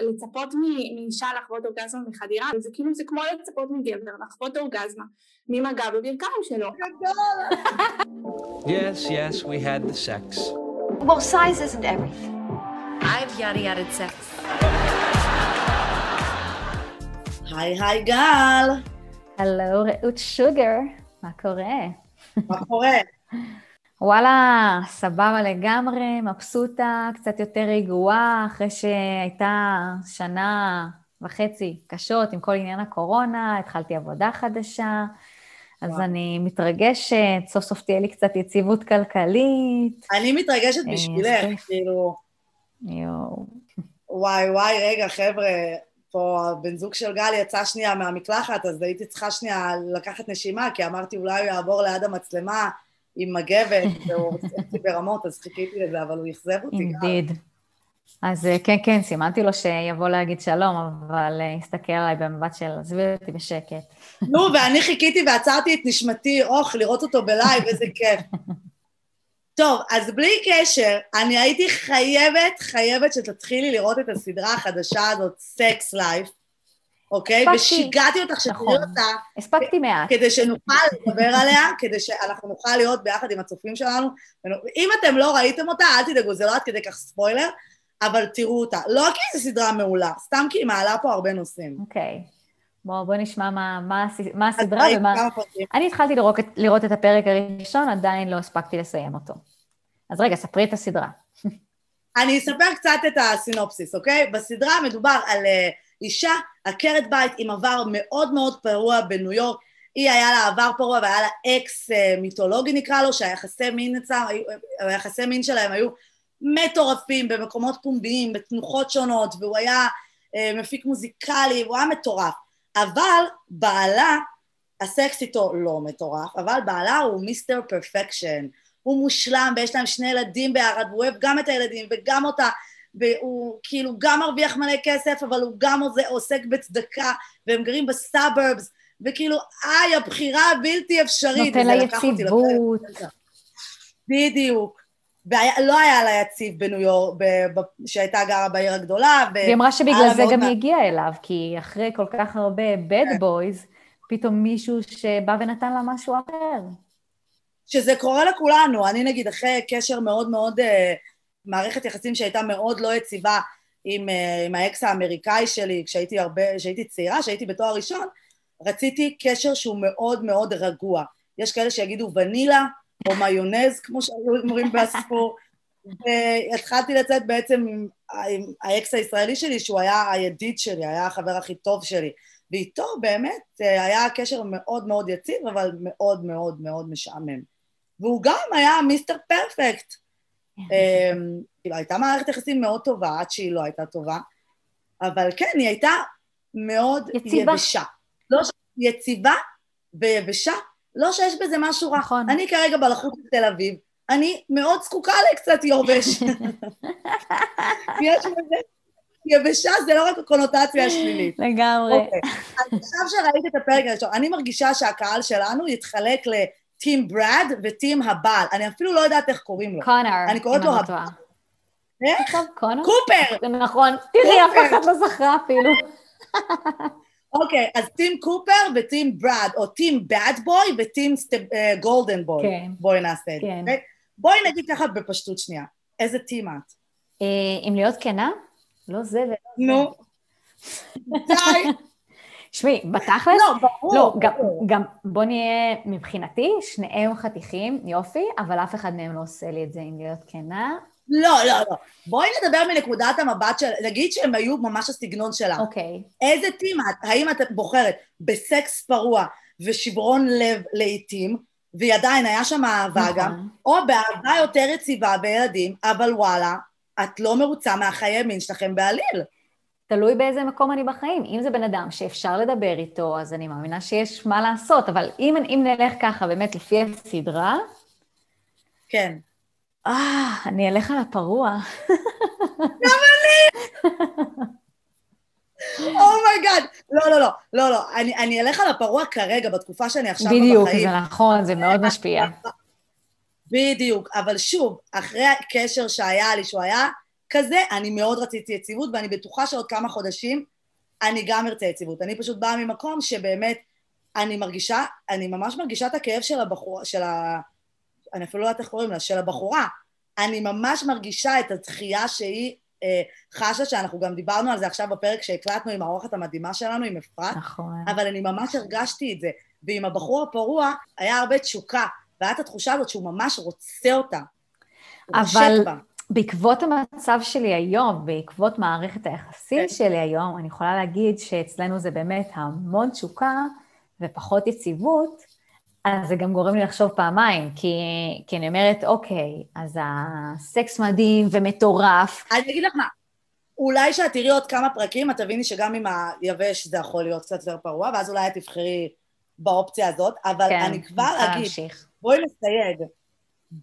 לצפות מאישה לחוות אורגזמה מחדירה, זה כאילו זה כמו לצפות מגבר לחוות אורגזמה ממגע בברכיים שלו. Yes, yes, we had the sex. Well, size isn't everything. I've yada yada sex. היי היי גל, הלו, רעות שוגר, מה קורה? מה קורה? וואלה, סבבה לגמרי, מבסוטה, קצת יותר רגועה, אחרי שהייתה שנה וחצי קשות עם כל עניין הקורונה, התחלתי עבודה חדשה, אז וואו. אני מתרגשת, סוף סוף תהיה לי קצת יציבות כלכלית. אני מתרגשת אה, בשבילך, כאילו, יואו. וואי וואי, רגע, חבר'ה, פה הבן זוג של גל יצא שנייה מהמקלחת, אז הייתי צריכה שנייה לקחת נשימה, כי אמרתי אולי הוא יעבור ליד המצלמה עם מגבת, והוא עושה אותי ברמות, אז חיכיתי לזה, אבל הוא אכזב אותי גם. indeed. אז אה, כן, כן, סימנתי לו שיבוא להגיד שלום, אבל אה, הסתכל עליי במבט של עזבי אותי בשקט. נו, ואני חיכיתי ועצרתי את נשמתי, אוח, לראות אותו ב live, איזה כיף. טוב, אז בלי קשר, אני הייתי חייבת, חייבת שתתחילי לראות את הסדרה החדשה הזאת, Sex Life, אוקיי? ושיגעתי אותך שתראי נכון. אותה, הספקתי מעט. כדי שנוכל לדבר עליה, כדי שאנחנו נוכל להיות ביחד עם הצופים שלנו. אם אתם לא ראיתם אותה, אל תדאגו, זה לא עד כדי כך ספוילר, אבל תראו אותה. לא כי זו סדרה מעולה, סתם כי היא מעלה פה הרבה נושאים. אוקיי. בואו בוא נשמע מה, מה, מה הסדרה ומה... אני התחלתי לראות, לראות את הפרק הראשון, עדיין לא הספקתי לסיים אותו. אז רגע, ספרי את הסדרה. אני אספר קצת את הסינופסיס, אוקיי? בסדרה מדובר על uh, אישה עקרת בית עם עבר מאוד מאוד פרוע בניו יורק. היא היה לה עבר פרוע והיה לה אקס אה, מיתולוגי נקרא לו, שהיחסי מין אצלם, היו- היחסי מין שלהם היו מטורפים במקומות פומביים, בתנוחות שונות, והוא היה אה, מפיק מוזיקלי, והוא היה מטורף. אבל בעלה, הסקס איתו לא מטורף, אבל בעלה הוא mister perfection. הוא מושלם ויש להם שני ילדים ביחד, והוא אוהב גם את הילדים וגם אותה, והוא כאילו גם מרוויח מלא כסף, אבל הוא גם עוסק בצדקה, והם גרים בסאברבס, וכאילו, איי, הבחירה הבלתי אפשרית. נותן לה יציבות. בדיוק. ולא היה לה יציב בניו יורק, שהייתה גרה בעיר הגדולה. והיא אמרה שבגלל זה גם מה- היא הגיעה אליו, כי אחרי כל כך הרבה bad boys, פתאום מישהו שבא ונתן לה משהו אחר. שזה קורה לכולנו. אני נגיד אחרי קשר מאוד מאוד, אה, מערכת יחסים שהייתה מאוד לא יציבה עם, אה, עם האקס האמריקאי שלי, כשהייתי הרבה, כשהייתי צעירה, כשהייתי בתואר ראשון, רציתי קשר שהוא מאוד מאוד רגוע. יש כאלה שיגידו ונילה, או מיונז, כמו שהיו אומרים בספור, והתחלתי לצאת בעצם עם, עם האקס הישראלי שלי, שהוא היה הידיד שלי, היה החבר הכי טוב שלי. ואיתו באמת אה, היה קשר מאוד מאוד יציב, אבל מאוד מאוד מאוד משעמם. והוא גם היה מיסטר פרפקט. אמ, כאילו, הייתה מערכת יחסים מאוד טובה, עד שהיא לא הייתה טובה, אבל כן, היא הייתה מאוד יציבה. יבשה. לא ש... יציבה ויבשה, לא שיש בזה משהו רע. נכון. אני כרגע בלחות בתל אביב, אני מאוד זקוקה לקצת יובש. יש בזה, יבשה זה לא רק הקונוטציה השלילית. לגמרי. אוקיי, עכשיו שראיתי את הפרק הראשון, אני מרגישה שהקהל שלנו יתחלק ל team ברד ו team הבעל. אני אפילו לא יודעת איך קוראים לו. קונר, אני קוראת לו אני הב- טועה. איך? קונר? קופר! זה נכון. תראי, אף אחד לא זכרה אפילו. אוקיי, אז team קופר ו team ברד, או team bad boy ו team golden boy. כן. בואי נעשה את זה. כן. אוקיי? בואי נגיד ככה בפשטות שנייה. איזה team את? אה, אם להיות כנה, לא זה ולא זה. נו. די. שמעי, בתכלס, לא, ברור. לא, גם, ברור. גם בוא נהיה, מבחינתי, שניהם חתיכים, יופי, אבל אף אחד מהם לא עושה לי את זה, אם להיות כנה. לא, לא, לא. בואי נדבר מנקודת המבט של... נגיד שהם היו ממש הסגנון שלך. אוקיי. איזה טים את? האם את בוחרת בסקס פרוע ושברון לב לעיתים, והיא עדיין, היה שם אהבה נכון. גם, או באהבה יותר יציבה בילדים, אבל וואלה, את לא מרוצה מהחיי מין שלכם בעליל. תלוי באיזה מקום אני בחיים. אם זה בן אדם שאפשר לדבר איתו, אז אני מאמינה שיש מה לעשות, אבל אם, אם נלך ככה, באמת לפי הסדרה, כן. אה, אני אלך על הפרוע. oh my god. לא, לא, לא, לא, לא. אני, אני אלך על הפרוע כרגע, בתקופה שאני עכשיו בדיוק, בחיים. זה נכון, זה מאוד משפיע. בדיוק, אבל שוב, אחרי הקשר שהיה לי, שהוא היה כזה, אני מאוד רציתי יציבות, ואני בטוחה שעוד כמה חודשים אני גם ארצה יציבות. אני פשוט באה ממקום שבאמת, אני מרגישה, אני ממש מרגישה את הכאב של הבחורה, של ה... אני אפילו לא יודעת איך קוראים לה, של הבחורה. אני ממש מרגישה את הדחייה שהיא אה, חשה, שאנחנו גם דיברנו על זה עכשיו בפרק שהקלטנו עם האורחת המדהימה שלנו, עם אפרת, נכון. אבל אני ממש הרגשתי את זה. ועם הבחור הפרוע היה הרבה תשוקה, והיה את התחושה הזאת שהוא ממש רוצה אותה. אבל. בעקבות המצב שלי היום, בעקבות מערכת היחסים כן. שלי היום, אני יכולה להגיד שאצלנו זה באמת המון תשוקה ופחות יציבות, אז זה גם גורם לי לחשוב פעמיים, כי, כי אני אומרת, אוקיי, אז הסקס מדהים ומטורף, אני אגיד לך מה, אולי כשאת תראי עוד כמה פרקים, את תביני שגם עם היבש זה יכול להיות קצת יותר פרוע, ואז אולי את תבחרי באופציה הזאת, אבל כן, אני כבר אגיד. בואי נסייג.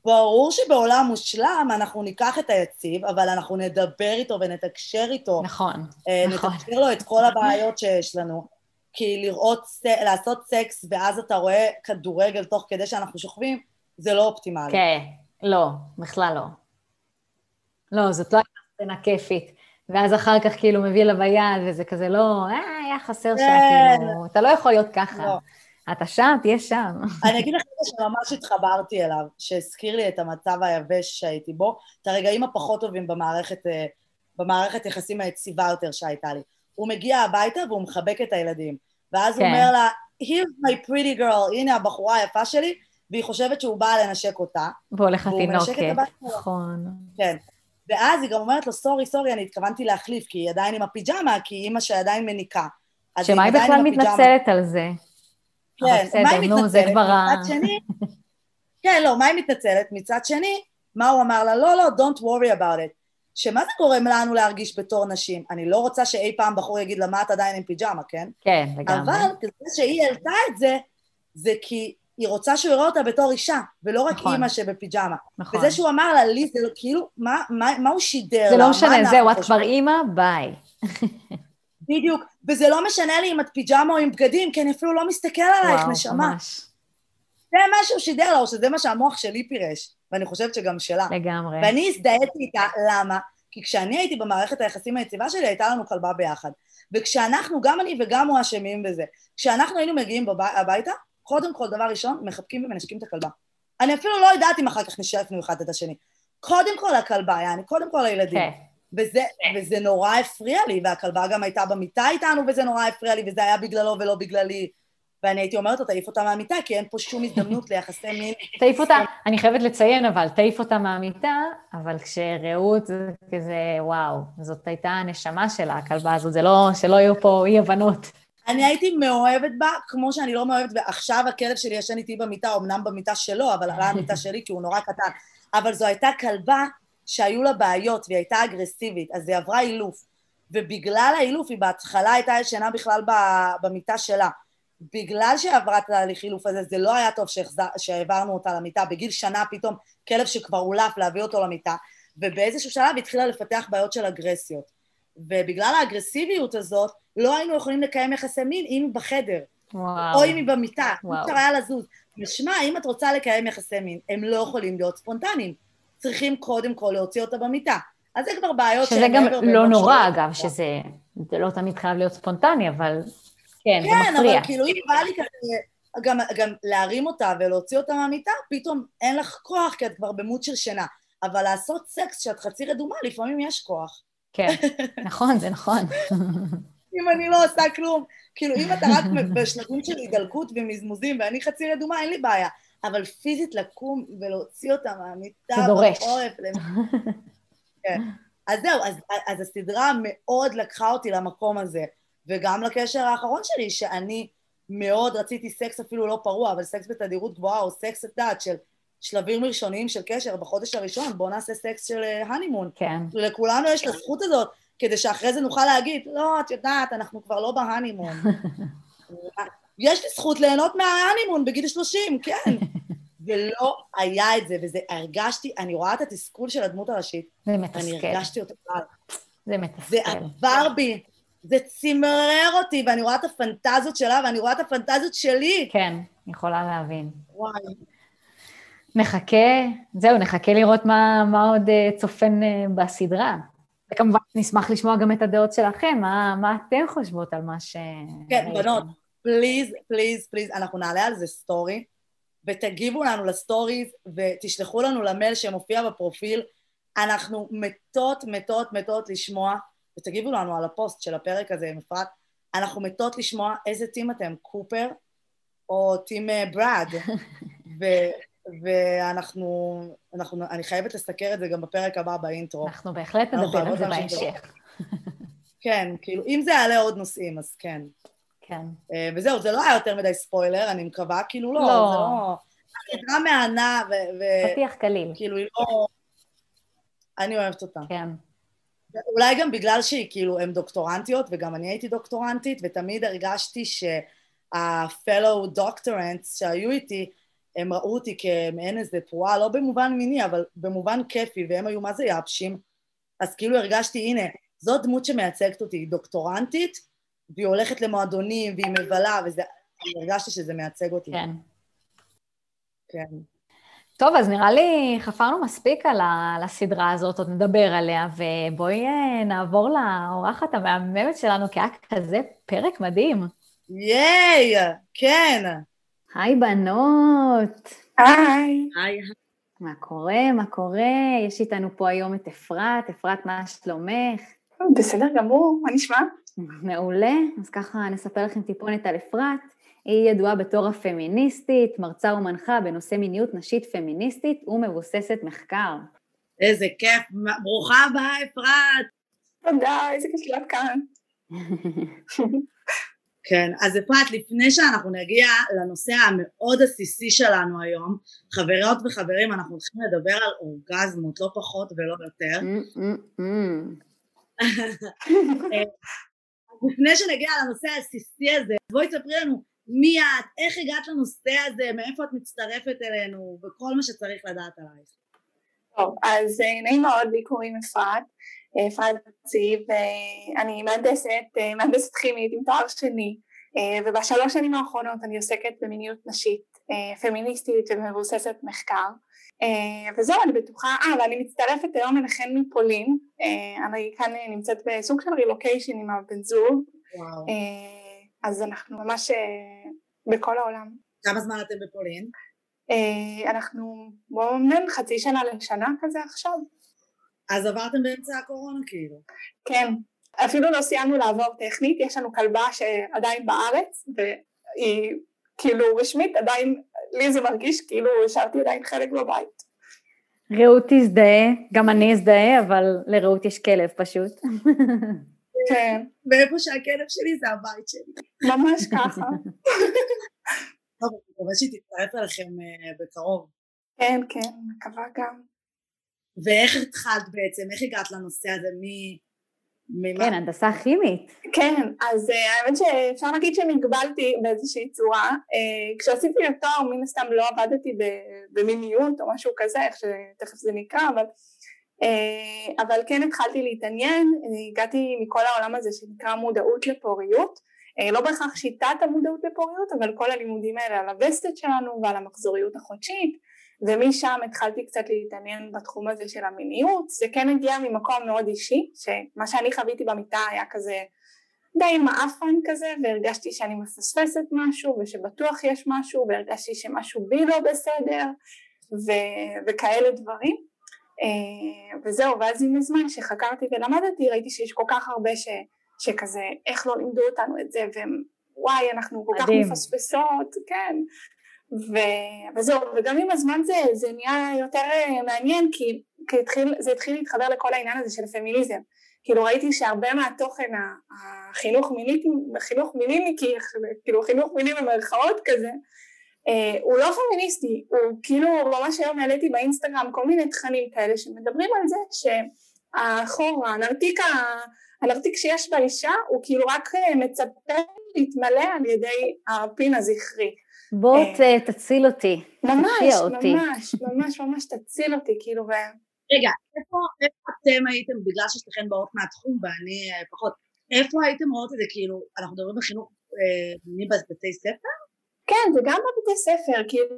ברור שבעולם מושלם אנחנו ניקח את היציב, אבל אנחנו נדבר איתו ונתקשר איתו, נכון, אה, נכון. נתקשר לו את כל הבעיות שיש לנו. כי לראות, לעשות סקס ואז אתה רואה כדורגל תוך כדי שאנחנו שוכבים, זה לא אופטימלי. כן, לא, בכלל לא. לא, זאת לא הייתה סצנה כיפית. ואז אחר כך כאילו מביא לה ביד, וזה כזה לא, אה, היה חסר שם, כן. כאילו, אתה לא יכול להיות ככה. לא. אתה שם, תהיה שם. אני אגיד לך שממש התחברתי אליו, שהזכיר לי את המצב היבש שהייתי בו, את הרגעים הפחות טובים במערכת, אה, במערכת יחסים היציבה יותר שהייתה לי. הוא מגיע הביתה והוא מחבק את הילדים, ואז הוא כן. אומר לה, here's my pretty girl, הנה הבחורה היפה שלי, והיא חושבת שהוא בא לנשק אותה, והולך שלו. נכון. כן. ואז היא גם אומרת לו, סורי, סורי, אני התכוונתי להחליף, כי היא עדיין עם הפיג'מה, כי היא אימא שעדיין מניקה. שמה היא בכלל. מתנצלת על זה? כן, בסדר, מה היא נו, זה מתנצלת? כבר ה- מצד שני, כן, לא, מה היא מתנצלת? מצד שני, מה הוא אמר לה? לא, לא, don't worry about it. שמה זה גורם לנו להרגיש בתור נשים? אני לא רוצה שאי פעם בחור יגיד לה, מה את עדיין עם פיג'מה, כן? כן, לגמרי. אבל כזה שהיא העלתה את זה, זה כי היא רוצה שהוא יראה אותה בתור אישה, ולא רק נכון. אימא שבפיג'מה. נכון. וזה שהוא אמר לה, לי, זה לא- כאילו, מה, מה, מה הוא שידר לה? זה לא משנה, זהו, את? כבר אימא, ביי. בדיוק. וזה לא משנה לי אם את פיג'מה או עם בגדים, כי אני אפילו לא מסתכל עלייך, וואו, נשמה. ממש. זה מה שהוא שידר לה, או שזה מה שהמוח שלי פירש, ואני חושבת שגם שלה. לגמרי. ואני הזדהיתי איתה, למה? כי כשאני הייתי במערכת היחסים היציבה שלי, הייתה לנו כלבה ביחד. וכשאנחנו, גם אני וגם הוא אשמים בזה, כשאנחנו היינו מגיעים בב... הביתה, קודם כל, דבר ראשון, מחבקים ומנשקים את הכלבה. אני אפילו לא יודעת אם אחר כך נשאפנו אחד את השני. קודם כל הכלבה, יעני, קודם כל הילדים. כן. וזה, וזה נורא הפריע לי, והכלבה גם הייתה במיטה איתנו, וזה נורא הפריע לי, וזה היה בגללו ולא בגללי. ואני הייתי אומרת לו, תעיף אותה מהמיטה, כי אין פה שום הזדמנות ליחסי מין. תעיף אותה, אני חייבת לציין, אבל תעיף אותה מהמיטה, אבל כשרעות זה כזה, וואו, זאת הייתה הנשמה שלה, הכלבה הזאת, זה לא, שלא יהיו פה אי-הבנות. אני הייתי מאוהבת בה, כמו שאני לא מאוהבת, ועכשיו הכלב שלי ישן איתי במיטה, אמנם במיטה שלו, אבל עלה המיטה שלי כי הוא נורא קטן. אבל זו הייתה כלבה שהיו לה בעיות, והיא הייתה אגרסיבית, אז היא עברה אילוף. ובגלל האילוף, היא בהתחלה הייתה ישנה בכלל במיטה שלה. בגלל שהיא עברה את התהליך אילוף הזה, זה לא היה טוב שהחזר, שהעברנו אותה למיטה. בגיל שנה פתאום כלב שכבר הולף, להביא אותו למיטה, ובאיזשהו שלב היא התחילה לפתח בעיות של אגרסיות. ובגלל האגרסיביות הזאת, לא היינו יכולים לקיים יחסי מין אם היא בחדר, וואו. או אם היא במיטה, אי וואו. אפשר היה לזוז. משמע, אם את רוצה לקיים יחסי מין, הם לא יכולים להיות ספונטניים. צריכים קודם כל להוציא אותה במיטה. אז זה כבר בעיות שזה גם לא נורא, אגב, שזה זה לא תמיד חייב להיות ספונטני, אבל כן, זה כן, מפריע. אבל כאילו אם בא לי כזה, גם, גם להרים אותה ולהוציא אותה מהמיטה, פתאום אין לך כוח כי את כבר במות של שינה. אבל לעשות סקס כשאת חצי רדומה, לפעמים יש כוח. כן, נכון, זה נכון. אם אני לא עושה כלום. כאילו, אם אתה רק בשלבים של הידלקות ומזמוזים ואני חצי רדומה, אין לי בעיה. אבל פיזית לקום ולהוציא אותה מהמיטה זה דורש. כן. אז זהו, אז, אז הסדרה מאוד לקחה אותי למקום הזה, וגם לקשר האחרון שלי, שאני מאוד רציתי סקס אפילו לא פרוע, אבל סקס בתדירות גבוהה, או סקס את דעת של שלבים ראשוניים של קשר בחודש הראשון, בואו נעשה סקס של honeymoon. כן, לכולנו יש את הזכות הזאת, כדי שאחרי זה נוכל להגיד, לא, את יודעת, אנחנו כבר לא בהנימון. יש לי זכות ליהנות מההנימון בגיל 30, כן. ולא היה את זה, וזה, הרגשתי, אני רואה את התסכול של הדמות הראשית, זה אני מתסכל. הרגשתי אותו פעם. זה זה מתסכל. עבר בי, זה צמרר אותי, ואני רואה את הפנטזיות שלה, ואני רואה את הפנטזיות שלי. כן, יכולה להבין. וואי, נחכה, זהו, נחכה לראות מה, מה עוד אה, צופן אה, בסדרה. כמובן, נשמח לשמוע גם את הדעות שלכם, מה, מה אתן חושבות על מה ש... כן? בנות, please, please, please, אנחנו נעלה על זה story, ותגיבו לנו ל stories, ותשלחו לנו למייל שמופיע בפרופיל. אנחנו מתות, מתות, מתות לשמוע, ותגיבו לנו על הפוסט של הפרק הזה עם אפרת, אנחנו מתות לשמוע איזה team אתם, קופר או טים אה, בראד. ו- ואנחנו, אנחנו, אני חייבת לסקר את זה גם בפרק הבא באינטרו. אנחנו בהחלט נדבר על זה בהמשך. כן, כאילו, אם זה יעלה עוד נושאים, אז כן. כן. אה, וזהו, זה לא היה יותר מדי ספוילר, אני מקווה, כאילו לא, לא. זה לא... הסדרה מהנה, פתיח קליל. וכאילו היא לא... אני אוהבת אותה. כן. אולי גם בגלל שהיא כאילו, הן דוקטורנטיות, וגם אני הייתי דוקטורנטית, ותמיד הרגשתי שה-fellow doctorants שהיו איתי, הם ראו אותי כמעין איזה פרועה, לא במובן מיני, אבל במובן כיפי, והם היו מה זה יבשים. אז כאילו הרגשתי, הנה, זאת דמות שמייצגת אותי, היא דוקטורנטית, והיא הולכת למועדונים, והיא מבלה, וזה... הרגשתי שזה מייצג אותי. כן. כן. טוב, אז נראה לי חפרנו מספיק על, ה, על הסדרה הזאת, עוד נדבר עליה, ובואי אה, נעבור לאורחת המהממת שלנו, כי היה כזה פרק מדהים. ייי! כן! היי בנות, היי. היי, מה קורה? מה קורה? יש איתנו פה היום את אפרת. אפרת, מה שלומך? בסדר גמור, מה נשמע? מעולה. אז ככה נספר לכם טיפונת על אפרת. היא ידועה בתור הפמיניסטית, מרצה ומנחה בנושא מיניות נשית פמיניסטית ומבוססת מחקר. איזה כיף, ברוכה הבאה אפרת. תודה, איזה כיף להיות כאן. כן, אז אפרת, לפני שאנחנו נגיע לנושא המאוד עסיסי שלנו היום, חברות וחברים, אנחנו הולכים לדבר על אורגזמות, לא פחות ולא יותר. אז לפני שנגיע לנושא העסיסי הזה, בואי תספרי לנו מי את, איך הגעת לנושא הזה, מאיפה את מצטרפת אלינו, וכל מה שצריך לדעת עלייך. טוב, אז אה, נעים מאוד, לי קוראים אפרת, אה, אפרת ציב, ואני מהנדסת, אה, מהנדסת כימית עם תואר שני, אה, ובשלוש שנים האחרונות אני עוסקת במיניות נשית, אה, פמיניסטית ומבוססת מחקר. אה, וזהו, אני בטוחה, אה, ואני מצטרפת היום אליכן מפולין, אה, אני כאן אה, נמצאת בסוג של רילוקיישן עם הבן זוג, אז אנחנו ממש בכל העולם. כמה זמן אתם בפולין? אנחנו בואו נאמר חצי שנה לשנה כזה עכשיו. אז עברתם באמצע הקורונה כאילו. כן, אפילו לא סיימנו לעבור טכנית, יש לנו כלבה שעדיין בארץ והיא כאילו רשמית עדיין, לי זה מרגיש כאילו השארתי עדיין חלק בבית. רעות תזדהה, גם אני אזדהה, אבל לרעות יש כלב פשוט. כן, ואיפה שהכלב שלי זה הבית שלי. ממש ככה. טוב, אני מקווה שהיא תצטרף אליכם אה, בקרוב. כן, כן, מקווה גם. ואיך התחלת בעצם, איך הגעת לנושא הזה, מי... ממה? כן, הנדסה כימית. כן, אז אה, האמת שאפשר להגיד שנגבלתי באיזושהי צורה. אה, כשעשיתי את התואר מן הסתם לא עבדתי במיניות או משהו כזה, איך שתכף זה נקרא, אבל, אה, אבל כן התחלתי להתעניין, הגעתי מכל העולם הזה שנקרא מודעות לפוריות, אה, לא בהכרח שיטת המודעות לפוריות, אבל כל הלימודים האלה על הווסטת שלנו ועל המחזוריות החודשית, ומשם התחלתי קצת להתעניין בתחום הזה של המיניות, זה כן הגיע ממקום מאוד אישי, שמה שאני חוויתי במיטה היה כזה די מעפן כזה, והרגשתי שאני מפספסת משהו, ושבטוח יש משהו, והרגשתי שמשהו בי לא בסדר, ו- וכאלה דברים. אה, וזהו, ואז עם הזמן שחקרתי ולמדתי, ראיתי שיש כל כך הרבה ש- שכזה, איך לא לימדו אותנו את זה, ווואי, אנחנו כל כך מדהים. מפספסות, כן. ו- וזהו, וגם עם הזמן זה, זה נהיה יותר אה, מעניין כי, כי התחיל, זה התחיל להתחבר לכל העניין הזה של פמיניזם. כאילו ראיתי שהרבה מהתוכן החינוך מיני, חינוך מיליניקי, כאילו חינוך מיני במרכאות כזה, אה, הוא לא פמיניסטי, הוא כאילו ממש היום העליתי באינסטגרם כל מיני תכנים כאלה שמדברים על זה שהחור, הנרתיק, הנרתיק שיש באישה הוא כאילו רק אה, מצפה להתמלא על ידי הפין הזכרי. בוא אה. תציל אותי. ממש, תפתיע אותי. ממש, ממש, ממש תציל אותי, כאילו, ו... רגע, איפה, איפה אתם הייתם, בגלל ששתיכן באות מהתחום ואני אה, פחות, איפה הייתם רואות את זה, כאילו, אנחנו מדברים בחינוך אה, מבתי ספר? כן, וגם בבתי ספר, כאילו,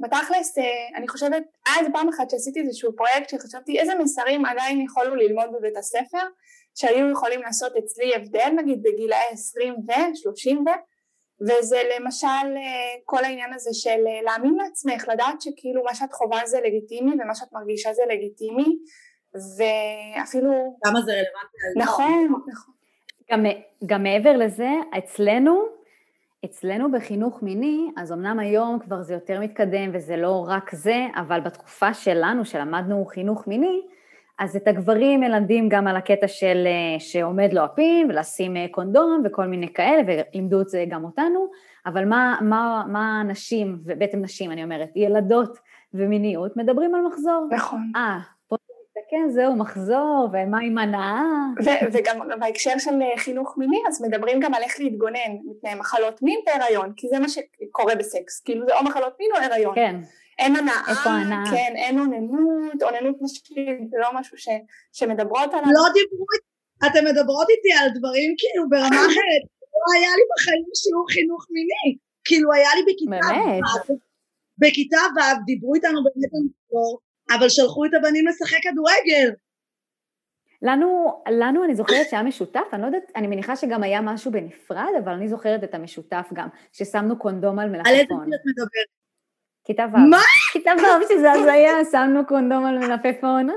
בתכלס, אה, אני חושבת, היה איזה פעם אחת שעשיתי איזשהו פרויקט שחשבתי איזה מסרים עדיין יכולנו ללמוד בבית הספר, שהיו יכולים לעשות אצלי הבדל, נגיד בגילאי 20 ו-30 ו... וזה למשל אה, כל העניין הזה של אה, להאמין לעצמך, לדעת שכאילו מה שאת חווה זה לגיטימי ומה שאת מרגישה זה לגיטימי ואפילו... כמה זה רלוונטי. נכון, נכון. גם, גם מעבר לזה, אצלנו, אצלנו בחינוך מיני, אז אמנם היום כבר זה יותר מתקדם וזה לא רק זה, אבל בתקופה שלנו, שלמדנו חינוך מיני, אז את הגברים מלמדים גם על הקטע של אה, שעומד לו הפין ולשים אה, קונדום וכל מיני כאלה, ולימדו את זה גם אותנו, אבל מה, מה, מה נשים, ובעצם נשים אני אומרת, ילדות ומיניות, מדברים על מחזור. נכון. אה, פה כן, זהו, מחזור, ומה עם הנאה. וגם בהקשר של אה, חינוך מיני, אז מדברים גם על איך להתגונן מפני מחלות מין בהיריון, כי זה מה שקורה בסקס, כאילו זה או מחלות מין או הריון. כן. אין הנאה, איפה הנאה? כן, אין אוננות, אוננות נשית, זה לא משהו ש, שמדברות עליו. לא דיברו, אתן מדברות איתי על דברים כאילו ברמה אחרת, לא היה לי בחיים שיעור חינוך מיני, כאילו היה לי בכיתה ו', בכיתה ו' דיברו איתנו באמת על מחזור, אבל שלחו את הבנים לשחק כדורגל. לנו, לנו אני זוכרת שהיה משותף, אני לא יודעת, אני מניחה שגם היה משהו בנפרד, אבל אני זוכרת את המשותף גם, ששמנו קונדום על מלפפון. על איזה גיל את מדברת? כיתה ו'. מה? כיתה ו', שזה הזיה, שמנו קונדום על מלפפון. מה?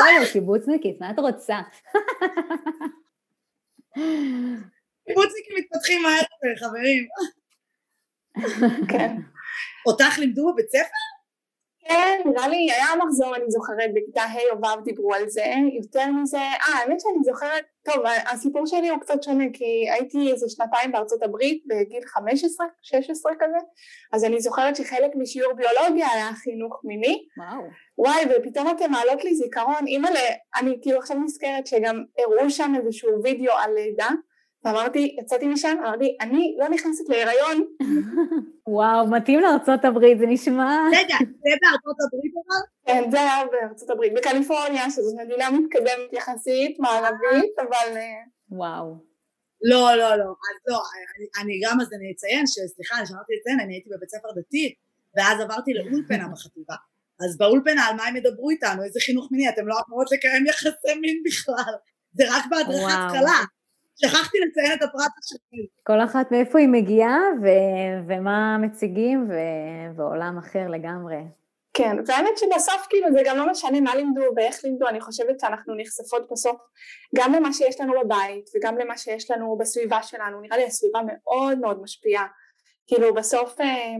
בסדר, קיבוצניקית, מה את רוצה? קיבוצניקים מתפתחים מהר, חברים. כן. אותך לימדו בבית ספר? כן, נראה לי היה מחזור, אני זוכרת, בכיתה ה' או ו' דיברו על זה, יותר מזה, אה, האמת שאני זוכרת, טוב, הסיפור שלי הוא קצת שונה, כי הייתי איזה שנתיים בארצות הברית, בגיל 15, 16 כזה, אז אני זוכרת שחלק משיעור ביולוגיה היה חינוך מיני. וואו. וואי, ופתאום אתם מעלות לי זיכרון, אימא'לה, אני כאילו עכשיו נזכרת שגם הראו שם איזשהו וידאו על לידה, ואמרתי, יצאתי משם, אמרתי, אני לא נכנסת להיריון. וואו, מתאים לארצות הברית, זה נשמע... רגע, זה בארצות הברית אבל? כן, זה היה בארצות הברית, בקליפורניה, שזו מדינה מתקדמת יחסית, מערבית, אבל... אה, וואו. לא, לא, לא, אז לא, אני, אני גם אז אני אציין, שסליחה, אני שמעתי לציין, אני הייתי בבית ספר דתי, ואז עברתי לאולפנה בחטיבה. אז באולפנה על מה הם ידברו איתנו, איזה חינוך מיני, אתם לא אמורות לקיים יחסי מין בכלל, זה רק בהדרכת קלה. שכחתי לציין את הפרט השני. כל אחת מאיפה היא מגיעה ו- ומה מציגים ו- ועולם אחר לגמרי. כן, והאמת שבסוף כאילו זה גם לא משנה מה לימדו ואיך לימדו, אני חושבת שאנחנו נחשפות בסוף גם למה שיש לנו בבית וגם למה שיש לנו בסביבה שלנו, נראה לי הסביבה מאוד מאוד משפיעה, כאילו בסוף אה,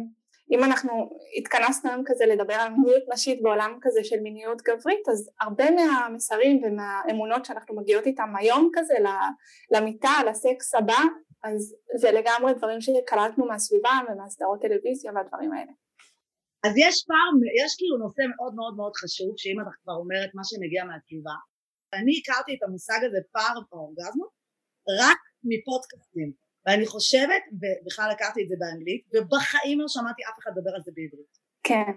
אם אנחנו התכנסנו היום כזה לדבר על מיניות נשית בעולם כזה של מיניות גברית אז הרבה מהמסרים ומהאמונות שאנחנו מגיעות איתם היום כזה למיטה, לסקס הבא אז זה לגמרי דברים שקלטנו מהסביבה ומהסדרות טלוויזיה והדברים האלה. אז יש פער, יש כאילו נושא מאוד מאוד מאוד חשוב שאם אתה כבר אומרת מה שמגיע מהסביבה אני הכרתי את המושג הזה פער באורגזמות רק מפודקאסטים ואני חושבת, ובכלל הכרתי את זה באנגלית, ובחיים לא שמעתי אף אחד לדבר על זה בעברית. כן.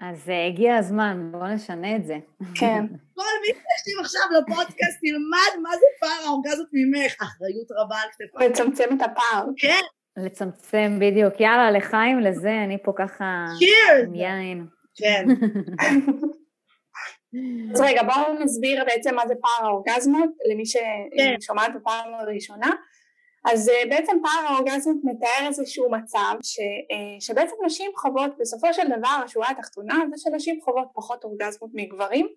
אז uh, הגיע הזמן, בואו נשנה את זה. כן. כל מי שתקשיב עכשיו לפודקאסט ילמד מה זה פער האורגזות ממך, אחריות רבה על כתפיו. לצמצם את הפער. כן. לצמצם בדיוק, יאללה לחיים לזה, אני פה ככה... צ'ירס! עם יין. כן. אז רגע בואו נסביר בעצם מה זה פער האורגזמות למי ששומעת כן. בפעם הראשונה. אז אה, בעצם פער האורגזמות מתאר איזשהו מצב ש, אה, שבעצם נשים חוות בסופו של דבר השורה התחתונה זה שנשים חוות פחות אורגזמות מגברים.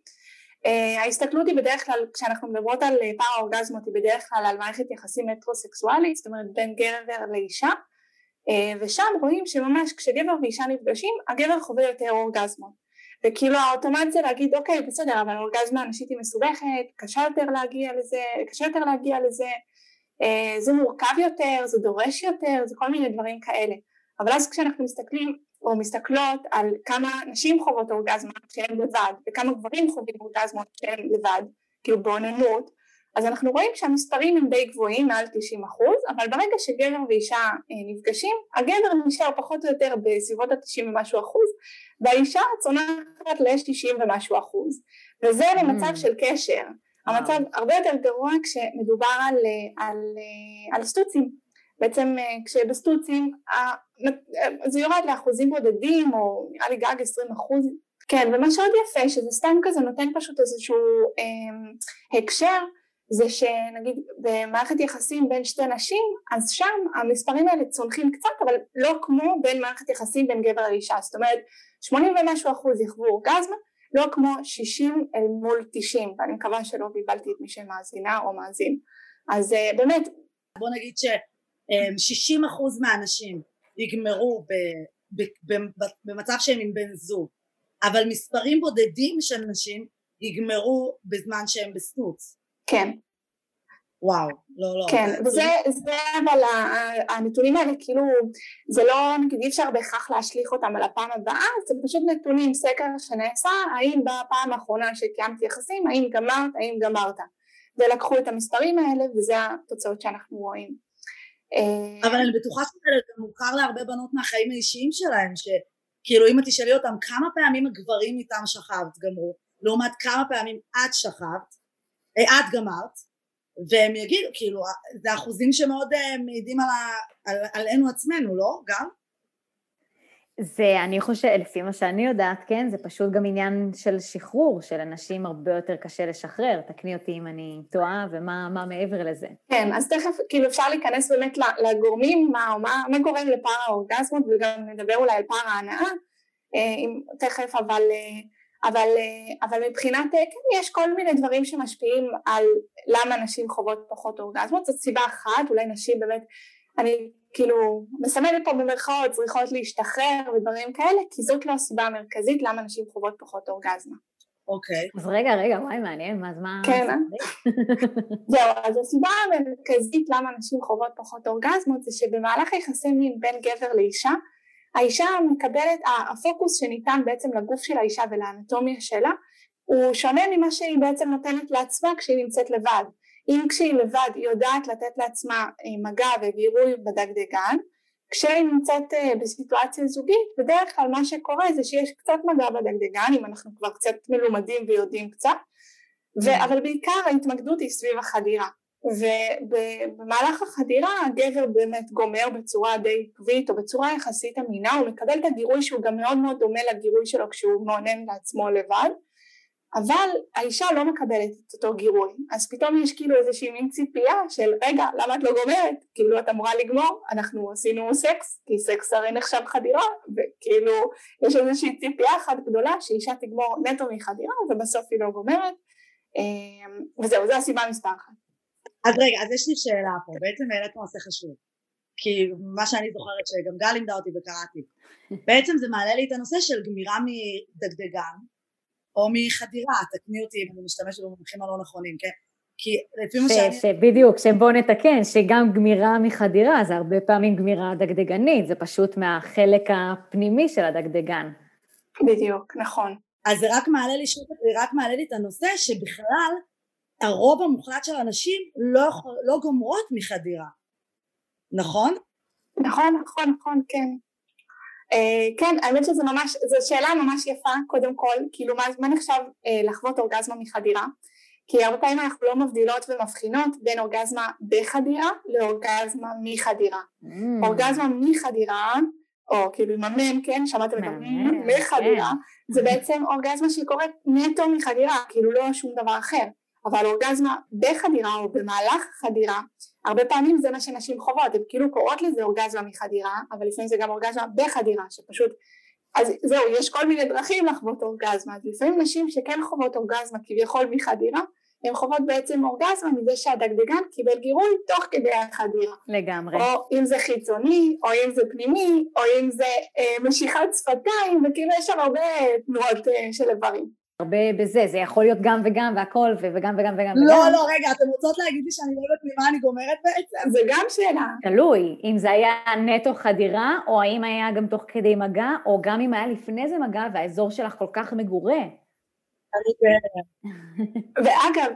אה, ההסתכלות היא בדרך כלל כשאנחנו מדברות על פער האורגזמות היא בדרך כלל על מערכת יחסים מטרוסקסואלית זאת אומרת בין גבר לאישה. ושם רואים שממש כשגבר ואישה נפגשים הגבר חווה יותר אורגזמות. וכאילו האוטומט זה להגיד אוקיי בסדר אבל אורגזמה נשית היא מסובכת קשה יותר להגיע לזה קשה יותר להגיע לזה זה מורכב יותר, זה דורש יותר, זה כל מיני דברים כאלה. אבל אז כשאנחנו מסתכלים או מסתכלות על כמה נשים חוות אורגזמה כשהן לבד וכמה גברים חווים אורגזמות כשהן לבד, כאילו באוננות, אז אנחנו רואים שהמספרים הם די גבוהים, מעל 90 אחוז, אבל ברגע שגבר ואישה אה, נפגשים, הגבר נשאר פחות או יותר בסביבות ה-90 ומשהו אחוז, והאישה צונחת ל-90 ומשהו אחוז, וזה למצב mm. של קשר. המצב הרבה יותר גרוע כשמדובר על, על, על סטוצים. בעצם אה, כשבסטוצים זה יורד לאחוזים בודדים או נראה לי גג 20 אחוז. כן ומה שעוד יפה שזה סתם כזה נותן פשוט איזשהו אה, הקשר זה שנגיד במערכת יחסים בין שתי נשים אז שם המספרים האלה צונחים קצת אבל לא כמו בין מערכת יחסים בין גבר לאישה. זאת אומרת 80 ומשהו אחוז יחוו אורגזמה לא כמו 60 אל מול 90 ואני מקווה שלא ביבלתי את מי שמאזינה או מאזין. אז uh, באמת בוא נגיד ש-60 אחוז מהאנשים יגמרו ב, ב, ב, ב, במצב שהם עם בן זוג אבל מספרים בודדים של נשים יגמרו בזמן שהם בסטוץ. כן וואו, לא, לא. כן, וזה זה אבל הנתונים האלה כאילו, זה לא, נגיד אי אפשר בהכרח להשליך אותם על הפעם הבאה, זה פשוט נתונים, סקר שנעשה, האם בפעם האחרונה שקיימתי יחסים, האם גמרת, האם גמרת. ולקחו את המספרים האלה, וזה התוצאות שאנחנו רואים. אבל אני בטוחה שזה מוכר להרבה בנות מהחיים האישיים שלהם, שכאילו אם את תשאלי אותם כמה פעמים הגברים איתם שכבת גמרו, לעומת כמה פעמים את שכבת, אה, את גמרת, והם יגידו, כאילו, זה אחוזים שמאוד אה, מעידים על, על, עלינו עצמנו, לא? גם? זה, אני חושבת, לפי מה שאני יודעת, כן, זה פשוט גם עניין של שחרור, שלאנשים הרבה יותר קשה לשחרר. תקני אותי אם אני טועה, ומה מעבר לזה. כן, אז תכף, כאילו אפשר להיכנס באמת לגורמים, מה, מה, מה גורם לפער האורגזמות, וגם נדבר אולי על פער ההנאה, אה, תכף, אבל... אה, אבל, אה, אבל מבחינת, אה, כן, יש כל מיני דברים שמשפיעים על למה נשים חוות פחות אורגזמות, זאת סיבה אחת, אולי נשים באמת, אני כאילו מסמנת פה במרכאות צריכות להשתחרר ודברים כאלה, כי זאת לא הסיבה המרכזית למה נשים חוות פחות אורגזמה. אוקיי. אז רגע, רגע, וואי, מעניין, אז מה... כן, אה? זהו, אז הסיבה המרכזית למה נשים חוות פחות אורגזמות זה שבמהלך היחסי מין בין גבר לאישה, האישה מקבלת, הפוקוס שניתן בעצם לגוף של האישה ולאנטומיה שלה הוא שונה ממה שהיא בעצם נותנת לעצמה כשהיא נמצאת לבד. אם כשהיא לבד היא יודעת לתת לעצמה אה, מגע וגירוי בדגדגן, כשהיא נמצאת אה, בסיטואציה זוגית בדרך כלל מה שקורה זה שיש קצת מגע בדגדגן אם אנחנו כבר קצת מלומדים ויודעים קצת, ו- mm. אבל בעיקר ההתמקדות היא סביב החדירה. ובמהלך החדירה הגבר באמת גומר בצורה די עקבית או בצורה יחסית אמינה, הוא מקבל את הגירוי שהוא גם מאוד מאוד דומה לגירוי שלו כשהוא מעונן לעצמו לבד, אבל האישה לא מקבלת את אותו גירוי, אז פתאום יש כאילו איזושהי מין ציפייה של רגע למה את לא גומרת, כאילו את אמורה לגמור, אנחנו עשינו סקס, כי סקס הרי נחשב חדירה, וכאילו יש איזושהי ציפייה אחת גדולה שאישה תגמור נטו מחדירה ובסוף היא לא גומרת, אמ, וזהו, זו הסיבה מספר אחת. אז רגע, אז יש לי שאלה פה, בעצם העלית נושא חשוב, כי מה שאני זוכרת שגם גל לימדה אותי וקראתי, בעצם זה מעלה לי את הנושא של גמירה מדגדגן או מחדירה, תקני אותי אם אני משתמשת במונחים הלא נכונים, כן? כי לפי מה שאני... בדיוק, שבוא נתקן, שגם גמירה מחדירה זה הרבה פעמים גמירה דגדגנית, זה פשוט מהחלק הפנימי של הדגדגן. בדיוק, נכון. אז זה רק מעלה לי, זה רק מעלה לי את הנושא שבכלל הרוב המוחלט של הנשים לא, לא גומרות מחדירה, נכון? נכון, נכון, נכון, כן. Uh, כן, האמת שזו ממש, זו שאלה ממש יפה, קודם כל, כאילו מה, מה נחשב uh, לחוות אורגזמה מחדירה? כי הרבה פעמים אנחנו לא מבדילות ומבחינות בין אורגזמה בחדירה לאורגזמה מחדירה. Mm. אורגזמה מחדירה, או כאילו עם המם, כן, שמעתם את המם, מחדירה, כן. זה בעצם אורגזמה שהיא קורית נטו מחדירה, כאילו לא שום דבר אחר. אבל אורגזמה בחדירה או במהלך חדירה הרבה פעמים זה מה שנשים חוות הן כאילו קוראות לזה אורגזמה מחדירה אבל לפעמים זה גם אורגזמה בחדירה שפשוט אז זהו יש כל מיני דרכים לחוות אורגזמה אז לפעמים נשים שכן חוות אורגזמה כביכול מחדירה הן חוות בעצם אורגזמה מזה שהדגדגן קיבל גירוי תוך כדי החדירה. לגמרי. או אם זה חיצוני, או אם זה פנימי, או אם זה אה, משיכת שפתיים, וכאילו יש שם הרבה תנועות אה, של איברים. הרבה בזה, זה יכול להיות גם וגם והכל, וגם וגם וגם לא, וגם. לא, רגע, אתם רוצות להגיד לי שאני לא יודעת ממה אני גומרת בעצם? זה גם שאלה. תלוי, אם זה היה נטו חדירה, או האם היה גם תוך כדי מגע, או גם אם היה לפני זה מגע והאזור שלך כל כך מגורה. ואגב,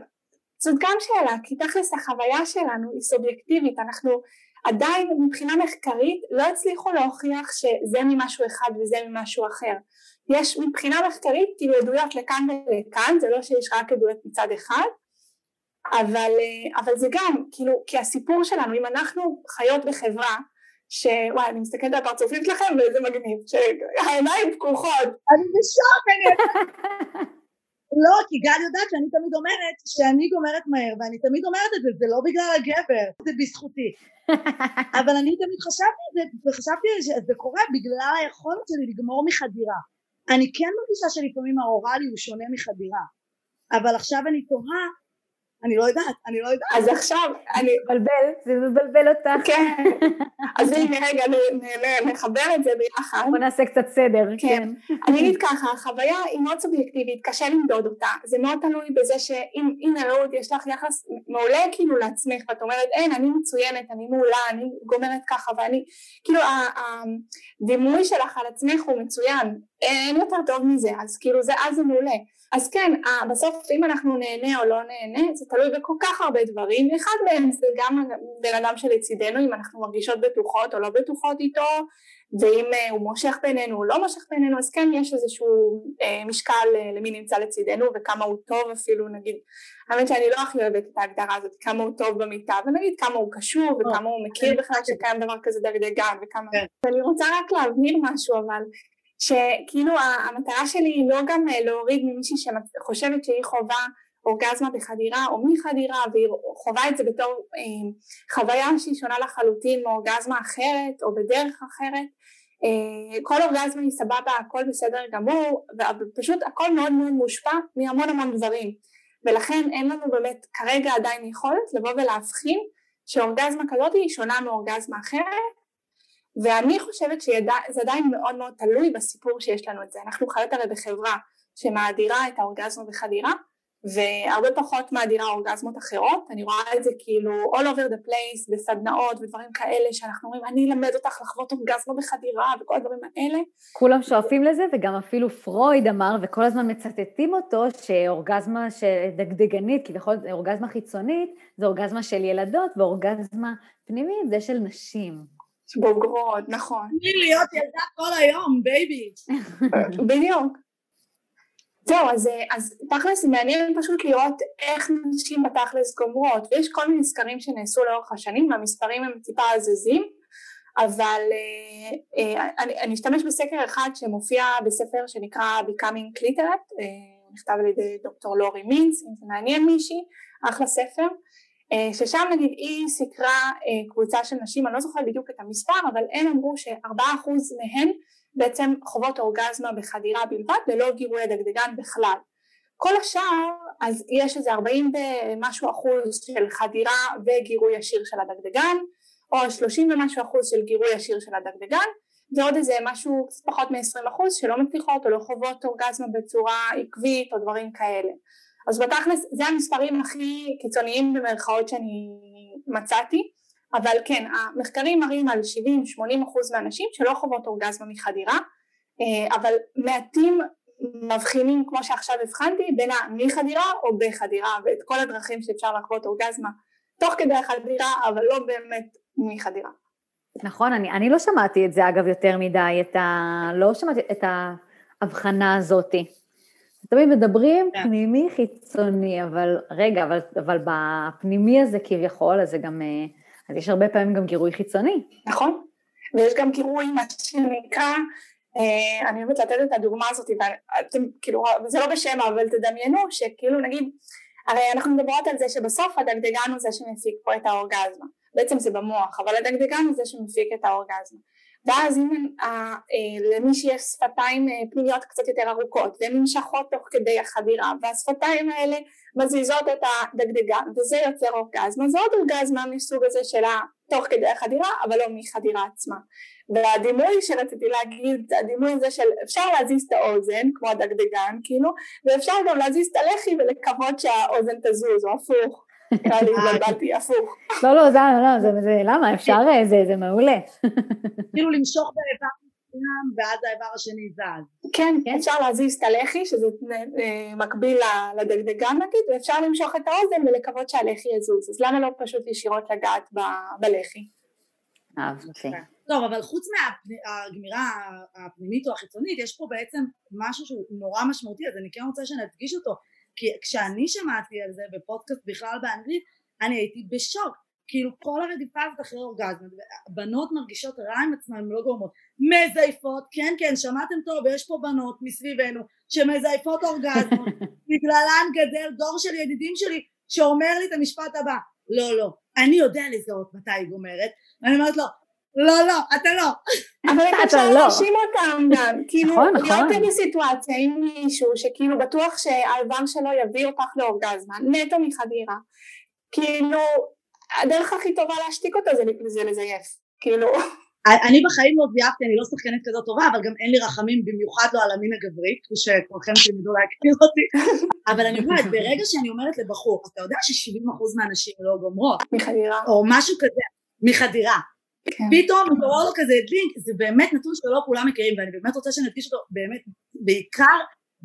זאת גם שאלה, כי תכלס החוויה שלנו היא סובייקטיבית, אנחנו עדיין מבחינה מחקרית לא הצליחו להוכיח שזה ממשהו אחד וזה ממשהו אחר. יש מבחינה מחקרית כאילו עדויות לכאן ולכאן, זה לא שיש רק עדויות מצד אחד, אבל, אה, אבל זה גם, כאילו, כי הסיפור שלנו, אם אנחנו חיות בחברה, שוואי, אני מסתכלת על הפרצופים שלכם וזה מגניב, שהעיניים פקוחות. אני בשוק, אני... לא, כי גל יודעת שאני תמיד אומרת שאני גומרת מהר, ואני תמיד אומרת את זה, זה לא בגלל הגבר, זה בזכותי. אבל אני תמיד חשבתי את זה, וחשבתי שזה קורה בגלל היכולת שלי לגמור מחדירה. אני כן מרגישה שלפעמים האוראלי הוא שונה מחדירה, אבל עכשיו אני תוהה אני לא יודעת, אני לא יודעת. אז עכשיו, אני... מבלבל, זה מבלבל אותך. כן. אז הנה, רגע, נחבר את זה ביחד. בוא נעשה קצת סדר, כן. כן. אני אגיד ככה, החוויה היא מאוד סובייקטיבית, קשה למדוד אותה. זה מאוד תלוי בזה שאם, הנה רעות, יש לך יחס מעולה כאילו לעצמך, ואת אומרת, אין, אני מצוינת, אני מעולה, אני גומרת ככה, ואני... כאילו, הדימוי שלך על עצמך הוא מצוין, אין יותר טוב מזה, אז כאילו, זה אז זה מעולה. אז כן, בסוף אם אנחנו נהנה או לא נהנה, זה תלוי בכל כך הרבה דברים, אחד מהם זה גם בן אדם שלצידנו, אם אנחנו מרגישות בטוחות או לא בטוחות איתו, ואם אה, הוא מושך בינינו או לא מושך בינינו, אז כן יש איזשהו אה, משקל אה, למי נמצא לצידנו וכמה הוא טוב אפילו, נגיד, האמת שאני לא הכי אוהבת את ההגדרה הזאת, כמה הוא טוב במיטה, ונגיד כמה הוא קשור וכמה הוא מכיר בכלל שקיים דבר כזה דגדגן וכמה... כן. ואני רוצה רק להבהיר משהו אבל שכאילו המטרה שלי היא לא גם אה, להוריד ממישהי שחושבת שהיא חווה אורגזמה בחדירה או מחדירה והיא חווה את זה בתור אה, חוויה שהיא שונה לחלוטין מאורגזמה אחרת או בדרך אחרת. אה, כל אורגזמה היא סבבה הכל בסדר גמור ופשוט הכל מאוד מאוד מושפע מהמון המון דברים. ולכן אין לנו באמת כרגע עדיין יכולת לבוא ולהבחין שאורגזמה כזאת היא שונה מאורגזמה אחרת ואני חושבת שזה עדיין מאוד מאוד תלוי בסיפור שיש לנו את זה. אנחנו חיות הרי בחברה שמאדירה את האורגזמה בחדירה והרבה פחות מאדירה אורגזמות אחרות, אני רואה את זה כאילו all over the place בסדנאות ודברים כאלה שאנחנו אומרים אני אלמד אותך לחוות אורגזמה בחדירה וכל הדברים האלה. כולם שואפים לזה וגם אפילו פרויד אמר וכל הזמן מצטטים אותו שאורגזמה דגדגנית, כביכול אורגזמה חיצונית זה אורגזמה של ילדות ואורגזמה פנימית זה של נשים. בוגרות, נכון. תני להיות ילדה כל היום, baby. בדיוק. זהו, אז, אז תכלס מעניין פשוט לראות איך נשים בתכלס גומרות, ויש כל מיני סקרים שנעשו לאורך השנים, והמספרים הם טיפה זזים, אבל אה, אה, אני, אני אשתמש בסקר אחד שמופיע בספר שנקרא Becoming Cliterate, אה, נכתב על ידי דוקטור לורי מינץ, אם זה מעניין מישהי, אחלה ספר, אה, ששם נגיד היא סיקרה אה, קבוצה של נשים, אני לא זוכרת בדיוק את המספר, אבל הם אמרו שארבעה אחוז מהן בעצם חוות אורגזמה בחדירה בלבד ללא גירוי הדגדגן בכלל. כל השאר, אז יש איזה ארבעים ומשהו אחוז של חדירה וגירוי ישיר של הדגדגן, או שלושים ומשהו אחוז של גירוי ישיר של הדגדגן, ועוד איזה משהו פחות מ-20 אחוז שלא מצליחות או לא חוות אורגזמה בצורה עקבית או דברים כאלה. אז בתכלס זה המספרים הכי קיצוניים במרכאות שאני מצאתי אבל כן המחקרים מראים על 70-80 אחוז מהנשים שלא חוות אורגזמה מחדירה אה, אבל מעטים מבחינים כמו שעכשיו הבחנתי בין המחדירה או בחדירה ואת כל הדרכים שאפשר לחוות אורגזמה תוך כדי החדירה אבל לא באמת מחדירה. נכון, אני, אני לא שמעתי את זה אגב יותר מדי, את ה... לא שמעתי את ההבחנה הזאתי. תמיד מדברים yeah. כן. פנימי חיצוני, אבל רגע, אבל, אבל בפנימי הזה כביכול, אז זה גם, אה, אז יש הרבה פעמים גם גירוי חיצוני. נכון, ויש גם גירוי, מה שנקרא, אה, אני אוהבת לתת את הדוגמה הזאת, ואתם כאילו, זה לא בשם, אבל תדמיינו שכאילו נגיד, הרי אנחנו מדברות על זה שבסוף הדגדגן הוא זה שמפיק פה את האורגזמה, בעצם זה במוח, אבל הדגדגן הוא זה שמפיק את האורגזמה. ואז אם אה, למי שיש שפתיים אה, פנימיות קצת יותר ארוכות והן נמשכות תוך כדי החדירה והשפתיים האלה מזיזות את הדגדגן וזה יוצר אורגזמה זה עוד אורגזמה מסוג הזה של תוך כדי החדירה אבל לא מחדירה עצמה. והדימוי שרציתי להגיד הדימוי הזה של אפשר להזיז את האוזן כמו הדגדגן כאילו ואפשר גם להזיז את הלחי ולקוות שהאוזן תזוז או הפוך נראה לי התבלבלתי הפוך. לא, לא, זה, לא, זה, זה, למה? אפשר, זה, זה מעולה. כאילו למשוך באיבר מסוים ואז האיבר השני זז. כן, אפשר להזיז את הלחי, שזה אה, מקביל לדגדגן נגיד, ואפשר למשוך את האוזן ולקוות שהלחי יזוז. אז למה לא פשוט ישירות לגעת בלחי? אהבתי. טוב, אבל חוץ מהגמירה הפנימית או החיצונית, יש פה בעצם משהו שהוא נורא משמעותי, אז אני כן רוצה שנדגיש אותו. כי כשאני שמעתי על זה בפודקאסט בכלל באנגלית, אני הייתי בשוק. כאילו כל הרדיפה הזאת אחרי אורגזמה, בנות מרגישות רע עם עצמן, לא גורמות, מזייפות, כן כן שמעתם טוב, יש פה בנות מסביבנו שמזייפות אורגזמות, בגללן גדל דור של ידידים שלי שאומר לי את המשפט הבא, לא לא, אני יודע לזהות מתי היא גומרת, ואני אומרת לו, לא לא, אתה לא. אבל אתה אפשר לא. להאשים אותם גם, כאילו, נכון, נכון. להיות בסיטואציה עם מישהו שכאילו בטוח שהאיבר שלו יביא אותך לאורגזמה, נטו מחדירה, כאילו, הדרך הכי טובה להשתיק אותו זה לזייף, כאילו, אני בחיים לא זייפתי, אני לא שחקנית כזאת טובה, אבל גם אין לי רחמים, במיוחד לא על המין הגברי, כפי שכולכם תלמדו להכיר אותי. אבל אני אומרת, ברגע שאני אומרת לבחור, אתה יודע ש-70% מהנשים לא גומרות, מחדירה. או משהו כזה, מחדירה. כן. פתאום מתעורר לו כזה לינק, זה באמת נתון שלא כולם מכירים, ואני באמת רוצה שנדגיש אותו באמת, בעיקר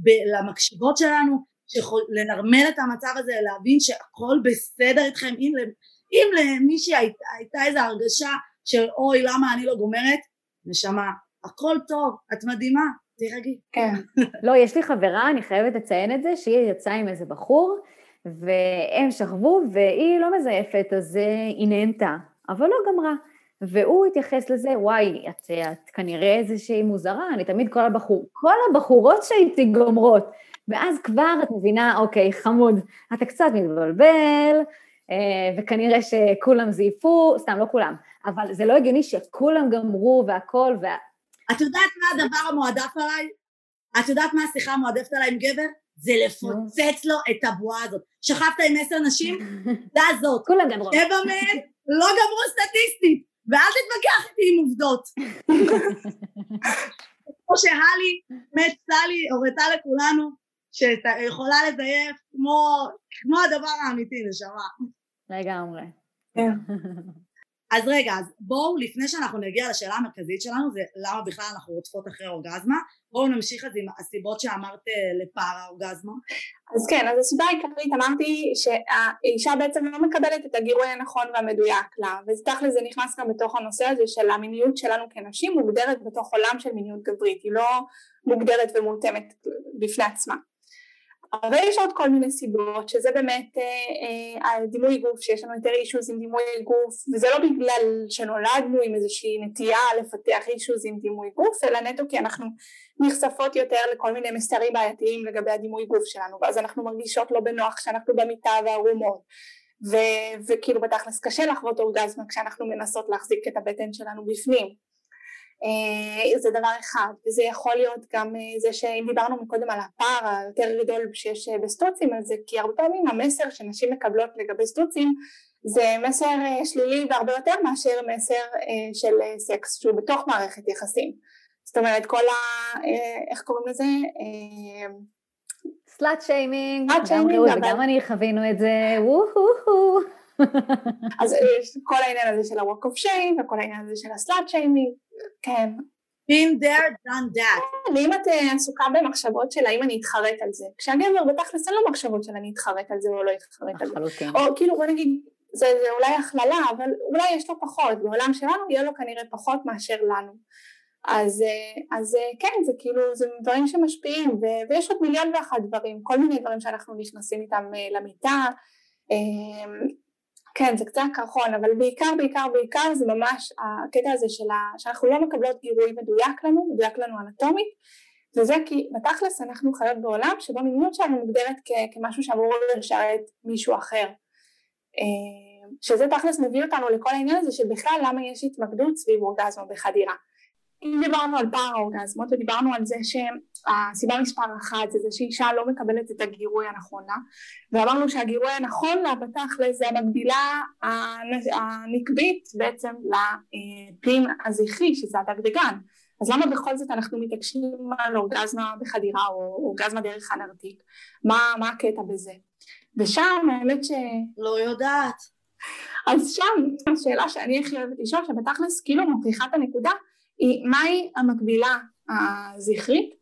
ב- למקשיבות שלנו, שיכול לנרמל את המצב הזה, להבין שהכל בסדר איתכם, אם, אם למישהי הייתה, הייתה איזו הרגשה של אוי למה אני לא גומרת, נשמה, הכל טוב, את מדהימה, תירגעי. כן. לא, יש לי חברה, אני חייבת לציין את זה, שהיא יצאה עם איזה בחור, והם שכבו, והיא לא מזייפת, אז אה, היא נהנתה, אבל לא גמרה. והוא התייחס לזה, וואי, את, את כנראה איזושהי מוזרה, אני תמיד כל הבחור, כל הבחורות שהייתי גומרות. ואז כבר את מבינה, אוקיי, חמוד, אתה קצת מתבלבל, אה, וכנראה שכולם זייפו, סתם, לא כולם, אבל זה לא הגיוני שכולם גמרו והכל, וה... את יודעת מה הדבר המועדף עליי? את יודעת מה השיחה המועדפת עליי עם גבר? זה לפוצץ לו את הבועה הזאת. שכבת עם עשר נשים? זה הזאת. כולם גמרו. שבע מהן לא גמרו סטטיסטית, עם עובדות. כמו שהלי, באמת סלי, הורתה לכולנו, שיכולה לזייף כמו, כמו הדבר האמיתי, נשמה. לגמרי. כן. אז רגע, אז בואו, לפני שאנחנו נגיע לשאלה המרכזית שלנו, זה למה בכלל אנחנו רודפות אחרי אורגזמה, בואו נמשיך אז עם הסיבות שאמרת אה, לפער האורגזמה. אז כן, אז הסיבה העיקרית אמרתי שהאישה בעצם לא מקבלת את הגירוי הנכון והמדויק לה, ותכל'ס זה נכנס גם בתוך הנושא הזה של המיניות שלנו כנשים מוגדרת בתוך עולם של מיניות גברית, היא לא מוגדרת ומותאמת בפני עצמה. אבל יש עוד כל מיני סיבות שזה באמת אה, אה, הדימוי גוף שיש לנו יותר אישוז עם דימוי גוף וזה לא בגלל שנולדנו עם איזושהי נטייה לפתח אישוז עם דימוי גוף אלא נטו כי אנחנו נחשפות יותר לכל מיני מסרים בעייתיים לגבי הדימוי גוף שלנו ואז אנחנו מרגישות לא בנוח כשאנחנו במיטה וערומות ו- וכאילו בתכלס קשה לחוות אורגזמה כשאנחנו מנסות להחזיק את הבטן שלנו בפנים זה דבר אחד וזה יכול להיות גם אה, זה שאם דיברנו מקודם על הפער היותר גדול שיש אה, בסטוצים אז זה כי הרבה פעמים המסר שנשים מקבלות לגבי סטוצים זה מסר שלילי והרבה יותר מאשר מסר של סקס שהוא בתוך מערכת יחסים. זאת אומרת כל ה... איך קוראים לזה? סלאט שיימינג, Slut גם רעות וגם אני חווינו את זה, וואו אז כל העניין הזה של ה-walk of shame וכל העניין הזה של הסלאט שיימינג כן. Been there, done that. ואם את אה, עסוקה במחשבות של האם אני אתחרט על זה, כשהגבר בתכלס אין לו מחשבות של אני אתחרט על זה או לא אתחרט על זה. או כאילו בוא נגיד זה, זה אולי הכללה אבל אולי יש לו פחות, בעולם שלנו יהיה לו כנראה פחות מאשר לנו, אז, אה, אז אה, כן זה כאילו זה דברים שמשפיעים ו- ויש עוד מיליון ואחת דברים, כל מיני דברים שאנחנו נכנסים איתם למיטה, כן זה קצת קרחון אבל בעיקר בעיקר בעיקר זה ממש הקטע הזה של ה... שאנחנו לא מקבלות גירוי מדויק לנו, מדויק לנו אנטומית וזה כי בתכלס אנחנו חיות בעולם שבו מיניות שלנו מוגדרת כ- כמשהו שאמור לשרת מישהו אחר. אה, שזה תכלס מביא אותנו לכל העניין הזה של בכלל למה יש התמקדות סביב אורגזמה בחדירה. אם דיברנו על פער האורגזמות ודיברנו על זה שהסיבה מספר אחת זה זה שאישה לא מקבלת את הגירוי הנכון לה ואמרנו שהגירוי הנכון לה בתכלס זה המקבילה הנ- הנקבית בעצם לפין הזכרי שזה הדגדגן אז למה בכל זאת אנחנו מתעקשים על אורגזמה בחדירה או אורגזמה דרך הנרתיק? מה, מה הקטע בזה? ושם האמת ש... לא יודעת. אז שם השאלה שאני הכי אוהבת לשאול שבתכלס כאילו מוכיחה את הנקודה היא מהי המקבילה הזכרית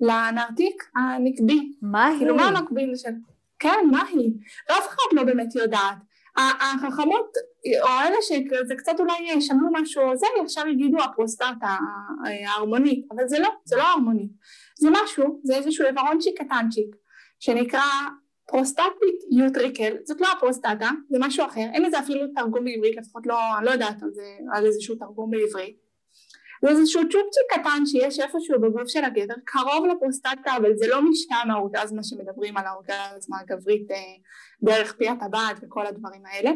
לנרתיק הנקבי מה היא? כאילו מה המקביל של... כן מה היא? ואף אחד לא באמת יודעת החכמות או אלה שזה קצת אולי שמעו משהו או זה ישר יגידו הפרוסטטה הערמונית אבל זה לא זה לא ערמונית זה משהו זה איזשהו איברונצ'יק קטנצ'יק שנקרא prostatic utricle, זאת לא הפרוסטטה, זה משהו אחר, אין לזה אפילו תרגום בעברית, לפחות לא, אני לא יודעת על זה, על איזשהו תרגום בעברית. זה איזשהו צ'ופצ'יק קטן שיש איפשהו בגוף של הגבר, קרוב לפרוסטטה, אבל זה לא משם האורגזמה שמדברים על האורגזמה הגברית אה, דרך פי הטבעת וכל הדברים האלה.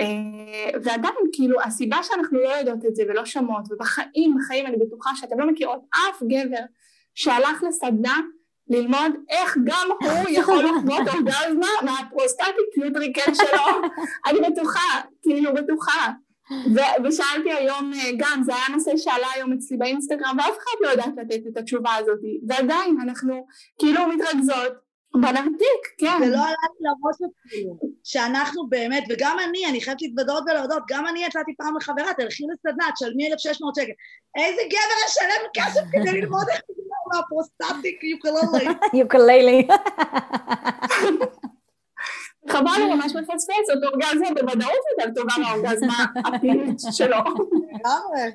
אה, ועדיין כאילו הסיבה שאנחנו לא יודעות את זה ולא שומעות ובחיים בחיים אני בטוחה שאתם לא מכירות אף גבר שהלך לסדנה ללמוד איך גם הוא יכול לחוות אורגזמה מהפרוסטטיק יודריקל שלו אני בטוחה כאילו בטוחה ו- ושאלתי היום אה, גם זה היה נושא שעלה היום אצלי באינסטגרם ואף אחד לא יודעת לתת את התשובה הזאת ועדיין אנחנו כאילו מתרכזות בנרתיק, כן. זה לא עלה לי לראש אפילו, שאנחנו באמת, וגם אני, אני חייבת להתוודות ולהודות, גם אני יצאתי פעם לחברה, תלכי לסדנה, תשלמי 1,600 שקל. איזה גבר ישלם כסף כדי ללמוד איך לדבר מהפרוסטטיק יוקללי. יוקללי. חבל לי ממש מפספס, זאת אורגזמה בוודאות יותר טובה מהאורגזמה הפנימית שלו. לגמרי.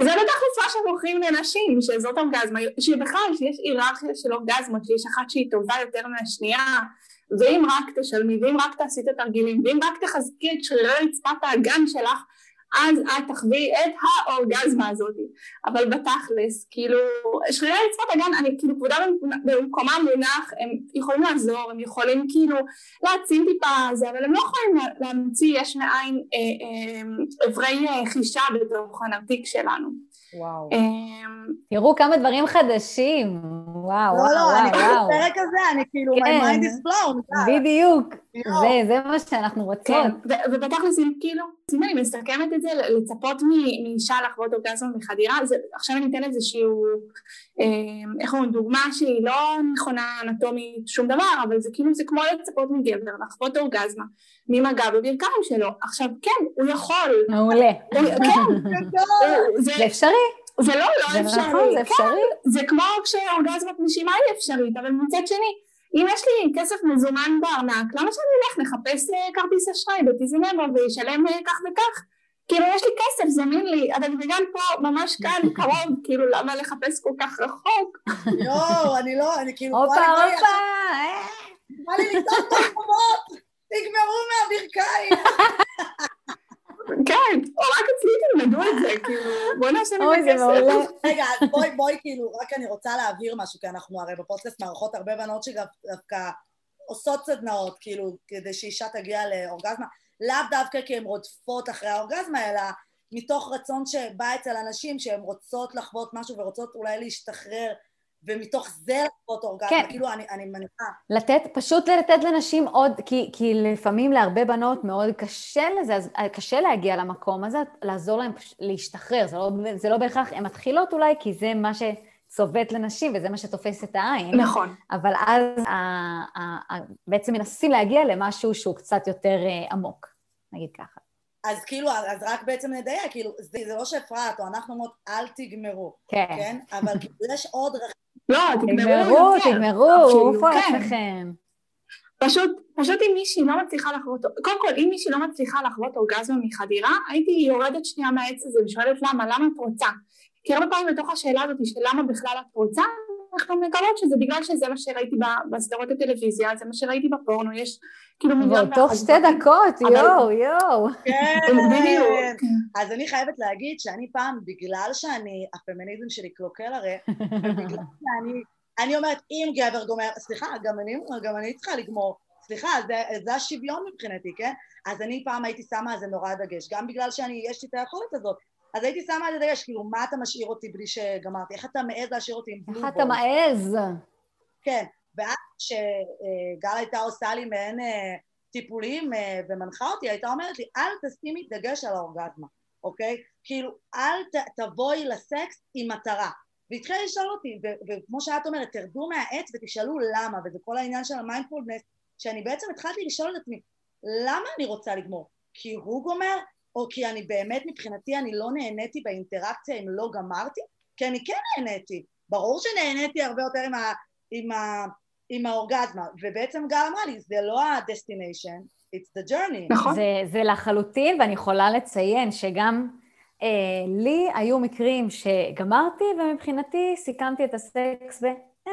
זה בתכלס מה שמוכרים לנשים, שזאת אורגזמה, שבכלל שיש היררכיה של אורגזמות, שיש אחת שהיא טובה יותר מהשנייה, ואם רק תשלמי, ואם רק תעשי את התרגילים, ואם רק תחזקי את שרירי רצפת האגן שלך, אז את תחווי את האורגזמה הזאת. אבל בתכלס, כאילו, שרירי רצפת הגן, אני כאילו כבודה במקומם מונח, הם יכולים לעזור, הם יכולים כאילו להעצים טיפה זה, אבל הם לא יכולים להמציא יש מאין אברי אה, אה, חישה בתוך הנרתיק שלנו. וואו. תראו כמה דברים חדשים. וואו, לא, וואו, לא, וואו, אני כאילו וואו. בפרק הזה, אני כאילו, my כן. mind is blown. בדיוק. זה, זה מה שאנחנו רוצות. כן, ובתכלס אם כאילו, אם אני מסכמת את זה, לצפות מאישה לחוות אורגזמה מחדירה, זה, עכשיו אני אתן איזשהו, אה, איך אומרים, דוגמה שהיא לא נכונה אנטומית שום דבר, אבל זה כאילו, זה כמו לצפות מגבר לחוות אורגזמה ממגע בברכיים שלו. עכשיו כן, הוא יכול, מעולה. כן, זה, זה אפשרי. זה לא זה לא אפשרי, נכון, זה כן, אפשרי. זה כמו כשאורגזמת נשימה היא אפשרית, אבל מצד שני, אם יש לי כסף מזומן בארנק, למה שאני אלך לחפש אה, כרטיס אשראי בטיזינבו וישלם אה, כך וכך? כאילו יש לי כסף, זמין לי, אבל וגם פה ממש כאן קרוב, כאילו למה לחפש כל כך רחוק? יואו, אני לא, אני כאילו... הופה, הופה. אה. בא לי לטעות את החובות, תגמרו מהברכיים. כן, או רק אצלי תלמדו את זה, כאילו, בוא נעשה מזה. כסף. רגע, אז בואי, בואי, כאילו, רק אני רוצה להבהיר משהו, כי אנחנו הרי בפודקאסט מארחות הרבה בנות שדווקא עושות סדנאות, כאילו, כדי שאישה תגיע לאורגזמה, לאו דווקא כי הן רודפות אחרי האורגזמה, אלא מתוך רצון שבא אצל אנשים שהן רוצות לחוות משהו ורוצות אולי להשתחרר, ומתוך זה לחוות אורגזמה, כן. כאילו, אני, אני מניחה. לתת, פשוט לתת לנשים עוד, כי, כי לפעמים להרבה בנות מאוד קשה לזה, אז אה, קשה להגיע למקום הזה, לעזור להן להשתחרר, זה לא, זה לא בהכרח, הן מתחילות אולי כי זה מה שצובט לנשים וזה מה שתופס את העין, נכון, אבל אז ה, ה, ה, בעצם מנסים להגיע למשהו שהוא קצת יותר אה, עמוק, נגיד ככה. אז כאילו, אז רק בעצם נדייק, כאילו, זה, זה לא שאפרת או אנחנו אומרות, אל תגמרו, כן. כן? אבל כאילו, יש עוד דרכים. לא, תגמרו תגמרו, אפילו, עופו כן. עצמכם. פשוט, פשוט אם מישהי לא מצליחה לחוות, קודם כל אם מישהי לא מצליחה לחוות אורגזמה מחדירה, הייתי יורדת שנייה מהעץ הזה ושואלת למה, למה את רוצה? כי הרבה פעמים בתוך השאלה הזאת של למה בכלל את רוצה, אנחנו מגלות שזה בגלל שזה מה שראיתי ב- בסדרות הטלוויזיה, זה מה שראיתי בפורנו, יש כאילו מיליון תוך שתי. דקות, יואו, יואו. כן, בדיוק. אז אני חייבת להגיד שאני פעם, בגלל שאני, הפמיניזם שלי קלוקל הרי, ובגלל שאני, אני אומרת, אם גבר גומר, סליחה, גם אני, גם אני צריכה לגמור, סליחה, זה, זה השוויון מבחינתי, כן? אז אני פעם הייתי שמה על זה נורא דגש, גם בגלל שאני, יש לי את היכולת הזאת, אז הייתי שמה על זה דגש, כאילו, מה אתה משאיר אותי בלי שגמרתי? איך אתה מעז להשאיר אותי עם איך בלו אתה מעז? כן, ואז כשגל הייתה עושה לי מעין אה, טיפולים אה, ומנחה אותי, הייתה אומרת לי, אל תשימי דגש על האורגזמה, אוקיי? כאילו, אל ת, תבואי לסקס עם מטרה. והתחילה לשאול אותי, ו- וכמו שאת אומרת, תרדו מהעץ ותשאלו למה, וזה כל העניין של המיינדפולנס, שאני בעצם התחלתי לשאול את עצמי, למה אני רוצה לגמור? כי הוא גומר? או כי אני באמת, מבחינתי, אני לא נהניתי באינטראקציה אם לא גמרתי? כי אני כן נהניתי. ברור שנהניתי הרבה יותר עם, ה, עם, ה, עם האורגזמה, ובעצם גל אמרה לי, זה לא ה-destination, it's the journey. נכון, זה, זה לחלוטין, ואני יכולה לציין שגם אה, לי היו מקרים שגמרתי, ומבחינתי סיכמתי את הסקס ו... אה,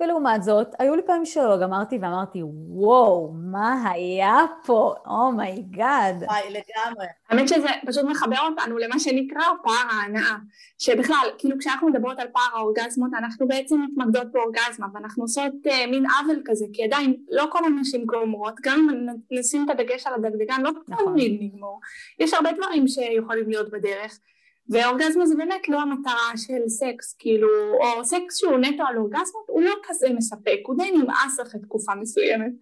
ולעומת זאת, היו לי פעמים שלא גמרתי ואמרתי, וואו, מה היה פה? oh my god. וואי, לגמרי. האמת שזה פשוט מחבר אותנו למה שנקרא פער ההנאה. שבכלל, כאילו כשאנחנו מדברות על פער האורגזמות, אנחנו בעצם מתמקדות באורגזמה, ואנחנו עושות אה, מין עוול כזה, כי עדיין לא כל הנשים גומרות, גם אם נשים את הדגש על הדגדגן, לא נכון. תמיד נגמור. יש הרבה דברים שיכולים להיות בדרך. ואורגזמה זה באמת לא המטרה של סקס, כאילו, או סקס שהוא נטו על אורגזמות, הוא לא כזה מספק, הוא די נמאס אחרי תקופה מסוימת.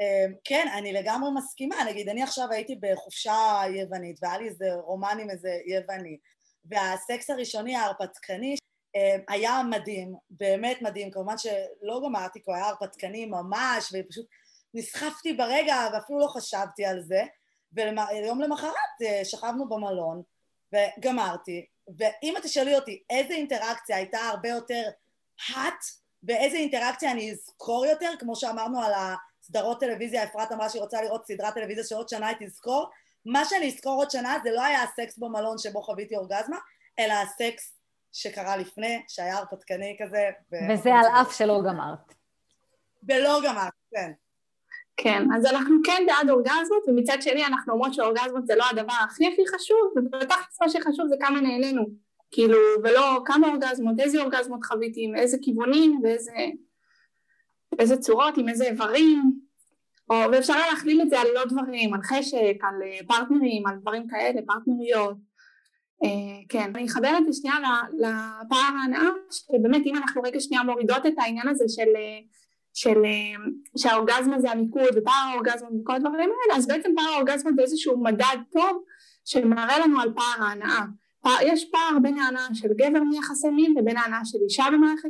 אמ, כן, אני לגמרי מסכימה, נגיד, אני עכשיו הייתי בחופשה יוונית, והיה לי איזה רומן עם איזה יווני, והסקס הראשוני ההרפתקני אמ, היה מדהים, באמת מדהים, כמובן שלא גמרתי, כי הוא היה הרפתקני ממש, ופשוט נסחפתי ברגע, ואפילו לא חשבתי על זה, ויום למחרת אה, שכבנו במלון, וגמרתי, ואם את תשאלי אותי איזה אינטראקציה הייתה הרבה יותר hot, ואיזה אינטראקציה אני אזכור יותר, כמו שאמרנו על הסדרות טלוויזיה, אפרת אמרה שהיא רוצה לראות סדרת טלוויזיה שעוד שנה היא תזכור, מה שאני אזכור עוד שנה זה לא היה הסקס במלון שבו חוויתי אורגזמה, אלא הסקס שקרה לפני, שהיה הרפתקני כזה. וזה על אף שלא גמרת. ולא גמרת, כן. כן, אז אנחנו כן בעד אורגזמות, ומצד שני אנחנו אומרות שאורגזמות זה לא הדבר הכי הכי חשוב, ובתכלס מה שחשוב זה כמה נהנינו, כאילו, ולא כמה אורגזמות, איזה אורגזמות חוויתי, עם איזה כיוונים, ואיזה באיזה צורות, עם איזה איברים, או, ואפשר להכליל את זה על עוד דברים, על חשק, על אה, פרטנרים, על דברים כאלה, פרטנריות. Uh, כן, אני אחבר את זה שנייה לפער ההנאה, שבאמת אם אנחנו רגע שנייה מורידות את העניין הזה של uh, של אה, שהאורגזמה זה המיקוד ופער האורגזמה וכל הדברים האלה, אז בעצם פער האורגזמה זה איזשהו מדד טוב שמראה לנו על פער ההנאה. יש פער בין ההנאה של גבר מיחסי מין ובין ההנאה של אישה במערכת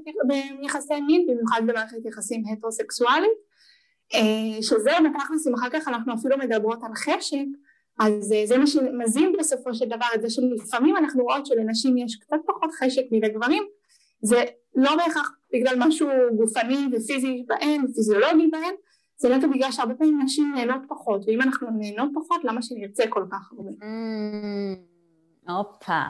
ביחסי מין, במיוחד במערכת יחסים הטרוסקסואלית, אה, שזה בתכלס אם אחר כך אנחנו אפילו מדברות על חשק, אז אה, זה מה שמזין בסופו של דבר את זה שלפעמים אנחנו רואות שלנשים יש קצת פחות חשק מלגברים, זה לא בהכרח בגלל משהו גופני ופיזי בהן, פיזיולוגי בהן, זה נטו בגלל שהרבה פעמים נשים נהנות פחות, ואם אנחנו נהנות פחות, למה שנרצה כל כך הרבה? Mm, הופה.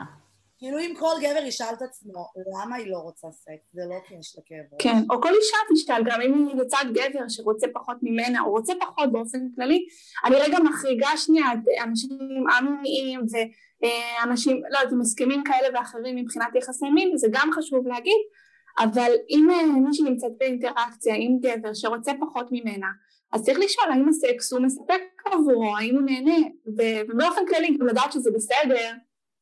כאילו אם כל גבר ישאל את עצמו, למה היא לא רוצה סקס? זה לא כי יש לה כאב כן, או כל אישה תשאל, גם אם היא לצד גבר שרוצה פחות ממנה, או רוצה פחות באופן כללי, אני רגע מחריגה שנייה את אנשים א-מיניים ואנשים, לא יודעת, עם הסכמים כאלה ואחרים מבחינת יחסי מין, וזה גם חשוב להגיד, אבל אם אה, מישהי נמצאת באינטראקציה עם גבר שרוצה פחות ממנה, אז צריך לשאול האם הסקס הוא מספק עבורו, האם הוא נהנה, ובאופן כללי גם לדעת שזה בסדר.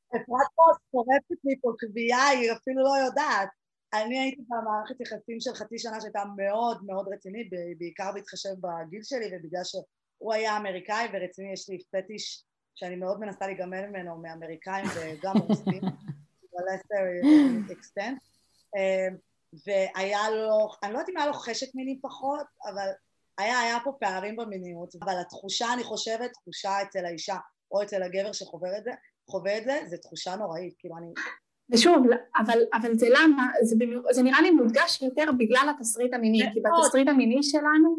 אפרת פה שורפת לי פה קביעה, היא אפילו לא יודעת. אני הייתי במערכת יחסים של חצי שנה שהייתה מאוד מאוד רצינית, בעיקר בהתחשב בגיל שלי ובגלל שהוא היה אמריקאי ורציני, יש לי פטיש שאני מאוד מנסה להיגמל ממנו מאמריקאים וגם רוסים, ב-lesser extent. והיה לו, אני לא יודעת אם היה לו חשק מיני פחות, אבל היה, היה פה פערים במיניות, אבל התחושה, אני חושבת, תחושה אצל האישה או אצל הגבר שחווה את זה, חווה את זה, זה תחושה נוראית, כאילו אני... ושוב, אבל, אבל זה למה, זה, זה נראה לי מודגש יותר בגלל התסריט המיני, כי בתסריט המיני שלנו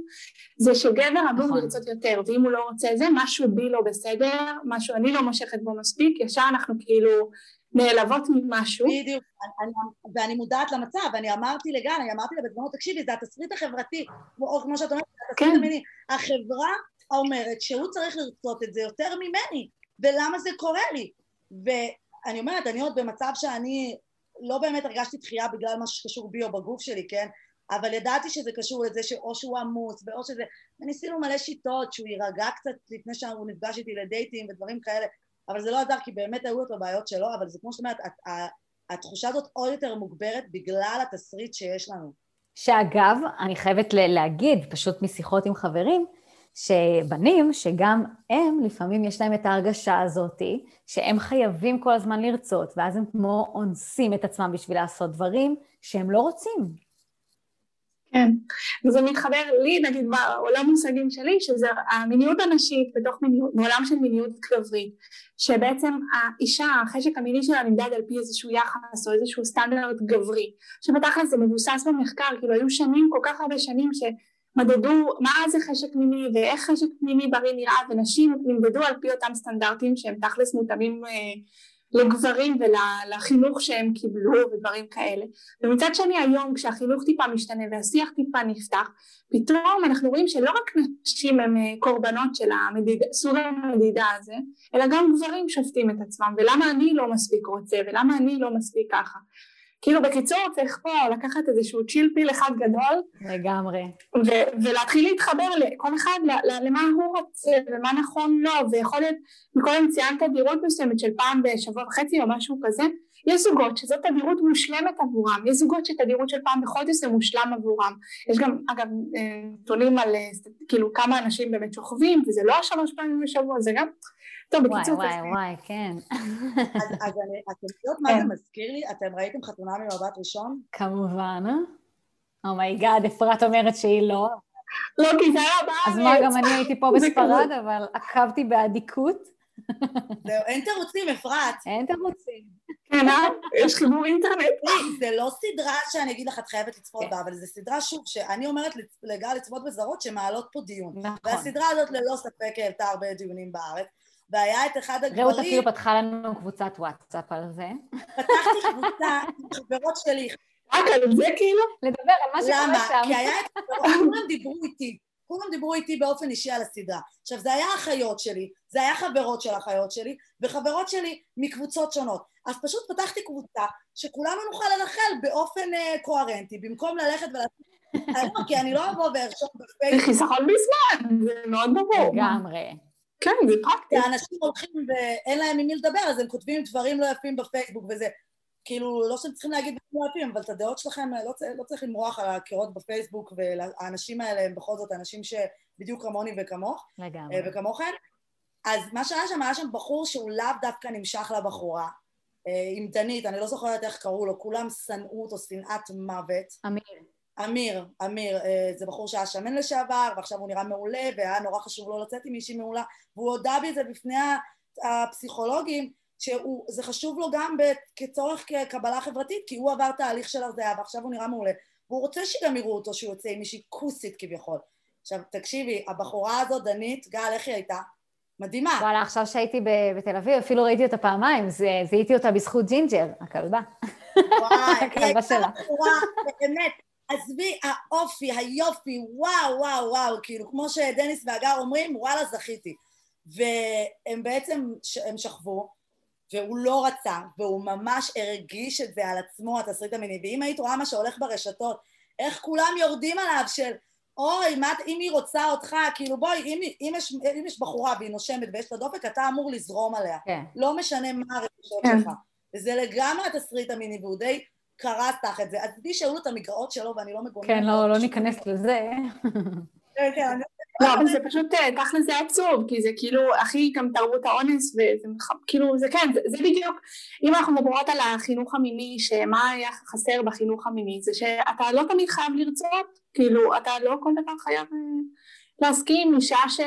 זה שגבר אמור נכון. לרצות יותר, ואם הוא לא רוצה זה, משהו בי לא בסדר, משהו אני לא מושכת בו מספיק, ישר אנחנו כאילו נעלבות ממשהו. בדיוק, אני, ואני מודעת למצב, ואני אמרתי לגן, אני אמרתי לה בזמנו, תקשיבי, זה התסריט החברתי, או כמו שאת אומרת, זה התסריט כן. המיני. החברה אומרת שהוא צריך לרצות את זה יותר ממני, ולמה זה קורה לי? ואני אומרת, אני עוד במצב שאני לא באמת הרגשתי דחייה בגלל משהו שקשור בי או בגוף שלי, כן? אבל ידעתי שזה קשור לזה שאו שהוא עמוס, ואו שזה... וניסינו מלא שיטות, שהוא יירגע קצת לפני שהוא נפגש איתי לדייטים ודברים כאלה, אבל זה לא עזר כי באמת היו את הבעיות שלו, אבל זה כמו שאת אומרת, התחושה הזאת עוד יותר מוגברת בגלל התסריט שיש לנו. שאגב, אני חייבת להגיד, פשוט משיחות עם חברים, שבנים, שגם הם, לפעמים יש להם את ההרגשה הזאתי, שהם חייבים כל הזמן לרצות, ואז הם כמו אונסים את עצמם בשביל לעשות דברים שהם לא רוצים. כן, וזה מתחבר לי נגיד בעולם מושגים שלי שזה המיניות הנשית בתוך מיניות, בעולם של מיניות גברית שבעצם האישה החשק המיני שלה נמדד על פי איזשהו יחס או איזשהו סטנדרט גברי שבתכל'ס זה מבוסס במחקר כאילו היו שנים כל כך הרבה שנים שמדדו מה זה חשק מיני ואיך חשק מיני בריא נראה ונשים נמדדו על פי אותם סטנדרטים שהם תכל'ס מותאמים אה, לגברים ולחינוך שהם קיבלו ודברים כאלה. ומצד שני היום כשהחינוך טיפה משתנה והשיח טיפה נפתח פתאום אנחנו רואים שלא רק נשים הן אה, קורבנות של המדיד, סוג המדידה הזה אלא גם גברים שופטים את עצמם ולמה אני לא מספיק רוצה ולמה אני לא מספיק ככה כאילו בקיצור צריך פה לקחת איזשהו צ'יל פיל אחד גדול לגמרי. ו- ולהתחיל להתחבר לכל אחד למה הוא רוצה ומה נכון לו ויכול להיות מקודם ציינת תדירות מסוימת של פעם בשבוע וחצי או משהו כזה יש זוגות שזאת תדירות מושלמת עבורם יש זוגות שתדירות של פעם בחודש זה מושלם עבורם. יש גם אגב נתונים על אה, כאילו כמה אנשים באמת שוכבים וזה לא שלוש פעמים בשבוע זה גם טוב, בקיצור... וואי, וואי, וואי, כן. אז אתם יודעות מה זה. מזכיר לי? אתם ראיתם חתונה ממבט ראשון? כמובן, אה? oh my god, אפרת אומרת שהיא לא. לא, כי זה היה בארץ. אז מה, גם אני הייתי פה בספרד, אבל עקבתי באדיקות. זהו, אין תירוצים, אפרת. אין תירוצים. כן, אה? יש חיבור אינטרנט. זה לא סדרה שאני אגיד לך, את חייבת לצפות כן. בה, אבל זו סדרה, שוב, שאני אומרת לגל לצפות בזרות שמעלות פה דיון. נכון. והסדרה הזאת ללא ספק העלתה הרבה דיונים בארץ. והיה את אחד הגברים... רעות אפילו פתחה לנו קבוצת וואטסאפ על זה. פתחתי קבוצה עם חברות שלי. רק על זה כאילו? לדבר על מה שקורה שם. למה? כי היה את כולם דיברו איתי. כולם דיברו איתי באופן אישי על הסדרה. עכשיו, זה היה אחיות שלי, זה היה חברות של אחיות שלי, וחברות שלי מקבוצות שונות. אז פשוט פתחתי קבוצה שכולנו נוכל לנחל באופן uh, קוהרנטי, במקום ללכת ולעשות... כי אני לא אבוא וארשום בפייסבוק. זה חיסכון בזמן, זה מאוד ברור. לגמרי. כן, זה פרקטי. אנשים הולכים ואין להם עם מי לדבר, אז הם כותבים דברים לא יפים בפייסבוק וזה. כאילו, לא שאתם צריכים להגיד דברים לא יפים, אבל את הדעות שלכם לא, לא צריך למרוח על הקירות בפייסבוק, והאנשים האלה הם בכל זאת אנשים שבדיוק כמוני וכמוך. לגמרי. אה, וכמוכן. אז מה שהיה שם, היה שם בחור שהוא לאו דווקא נמשך לבחורה. אה, עם דנית, אני לא זוכרת איך קראו לו, כולם שנאו אותו שנאת מוות. אמיר. אמיר, אמיר, אה, זה בחור שהיה שמן לשעבר ועכשיו הוא נראה מעולה והיה נורא חשוב לו לצאת עם מישהי מעולה והוא הודה בי את זה בפני הפסיכולוגים שזה חשוב לו גם כצורך כקבלה חברתית כי הוא עבר תהליך של הרזייה ועכשיו הוא נראה מעולה והוא רוצה שגם יראו אותו שהוא יוצא עם מישהי כוסית כביכול עכשיו תקשיבי, הבחורה הזאת, דנית, גל, איך היא הייתה? מדהימה. וואלה, עכשיו שהייתי בתל אביב, אפילו ראיתי אותה פעמיים, זיהיתי אותה בזכות ג'ינג'ר, הכלבה. וואי, היא הייתה בחורה, באמת, עזבי, האופי, היופי, וואו, וואו, וואו, כאילו, כמו שדניס והגר אומרים, וואלה, זכיתי. והם בעצם, הם שכבו, והוא לא רצה, והוא ממש הרגיש את זה על עצמו, התסריט המיני. ואם היית רואה מה שהולך ברשתות, איך כולם יורדים עליו של, אוי, מה, אם היא רוצה אותך, כאילו בואי, אם, אם, יש, אם יש בחורה והיא נושמת ויש לה דופק, אתה אמור לזרום עליה. כן. לא משנה מה הרגשות כן. שלך. וזה לגמרי התסריט המיני, והוא די קרס תחת זה. אז תדעי שהיו לו את המגרעות שלו ואני לא מגוננת. כן, לא, לא ניכנס לזה. כן, כן. לא, אבל זה פשוט, אה, תכל'ס זה עצוב, כי זה כאילו הכי גם תרבות האונס, וזה כאילו, זה כן, זה, זה בדיוק, אם אנחנו מדברות על החינוך המיני, שמה היה חסר בחינוך המיני, זה שאתה לא תמיד חייב לרצות, כאילו, אתה לא כל דבר חייב אה, להסכים, משעה ש...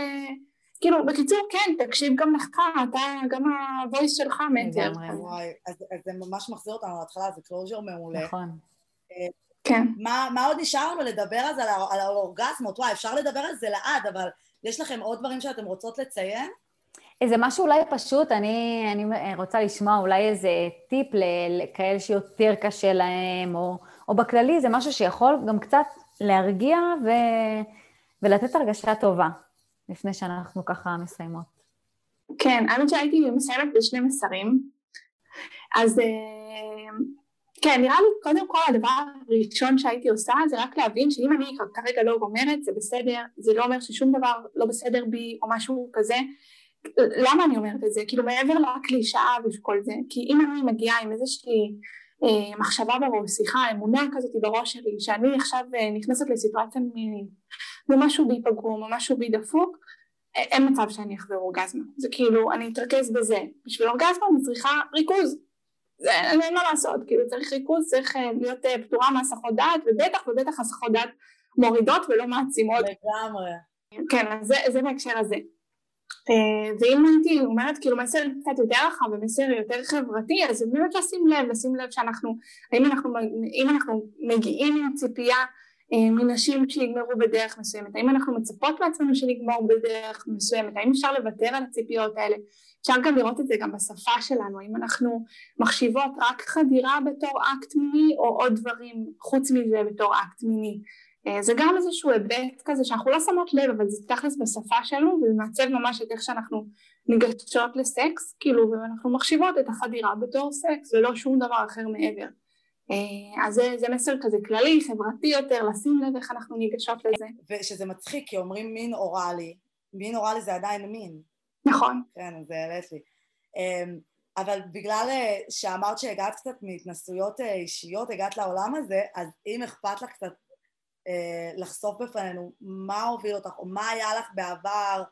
כאילו, בקיצור, כן, תקשיב גם לך, אתה, גם ה voice שלך מטר. לגמרי. וואי, אז, אז זה ממש מחזיר אותנו להתחלה, זה closure מעולה. נכון. אה, כן. מה, מה עוד נשאר לנו לדבר אז על, על האורגזמות? וואי, אפשר לדבר על זה לעד, אבל יש לכם עוד דברים שאתם רוצות לציין? איזה משהו אולי פשוט, אני, אני רוצה לשמוע אולי איזה טיפ לכאלה שיותר קשה להם, או, או בכללי, זה משהו שיכול גם קצת להרגיע ו, ולתת הרגשה טובה. לפני שאנחנו ככה מסיימות. כן, האמת שהייתי מסיימת בשני מסרים. אז אה, כן, נראה לי קודם כל הדבר הראשון שהייתי עושה זה רק להבין שאם אני כרגע לא גומרת זה בסדר, זה לא אומר ששום דבר לא בסדר בי או משהו כזה. למה אני אומרת את זה? כאילו מעבר לקלישאה וכל זה, כי אם אני מגיעה עם איזושהי אה, מחשבה בראש, סליחה, אמונה כזאת בראש שלי, שאני עכשיו אה, נכנסת לסיטואציה מינית ומשהו בי פגום או משהו בי דפוק, אין מצב שאני אחזור אורגזמה, זה כאילו אני אתרכז בזה, בשביל אורגזמה אני צריכה ריכוז, זה, אין מה לעשות, כאילו צריך ריכוז, צריך אה, להיות אה, פתורה מהסחות דעת ובטח ובטח הסחות דעת מורידות ולא מעצימות. לגמרי. כן, אז זה, זה בהקשר הזה. אה, ואם הייתי אומרת כאילו מסר קצת יותר רחב ומסר יותר חברתי אז באמת לשים לב, לשים לב שאנחנו, האם אנחנו, אם אנחנו מגיעים עם ציפייה אה, מנשים שיגמרו בדרך מסוימת, האם אנחנו מצפות מעצמנו שנגמור בדרך מסוימת, האם אפשר לוותר על הציפיות האלה, אפשר גם לראות את זה גם בשפה שלנו, האם אנחנו מחשיבות רק חדירה בתור אקט מיני או עוד דברים חוץ מזה בתור אקט מיני. אה, זה גם איזשהו היבט כזה שאנחנו לא שמות לב אבל זה תכלס בשפה שלנו וזה מעצב ממש את איך שאנחנו ניגשות לסקס כאילו ואנחנו מחשיבות את החדירה בתור סקס ולא שום דבר אחר מעבר. אה, אז זה, זה מסר כזה כללי, חברתי יותר, לשים לב איך אנחנו ניגשות לזה. ושזה מצחיק, כי אומרים מין אוראלי, מין אוראלי זה עדיין מין. נכון. כן, זה העלית לי. אמ, אבל בגלל אה, שאמרת שהגעת קצת מהתנסויות אה, אישיות, הגעת לעולם הזה, אז אם אכפת לך קצת לחשוף בפנינו מה הוביל אותך, או מה היה לך בעבר,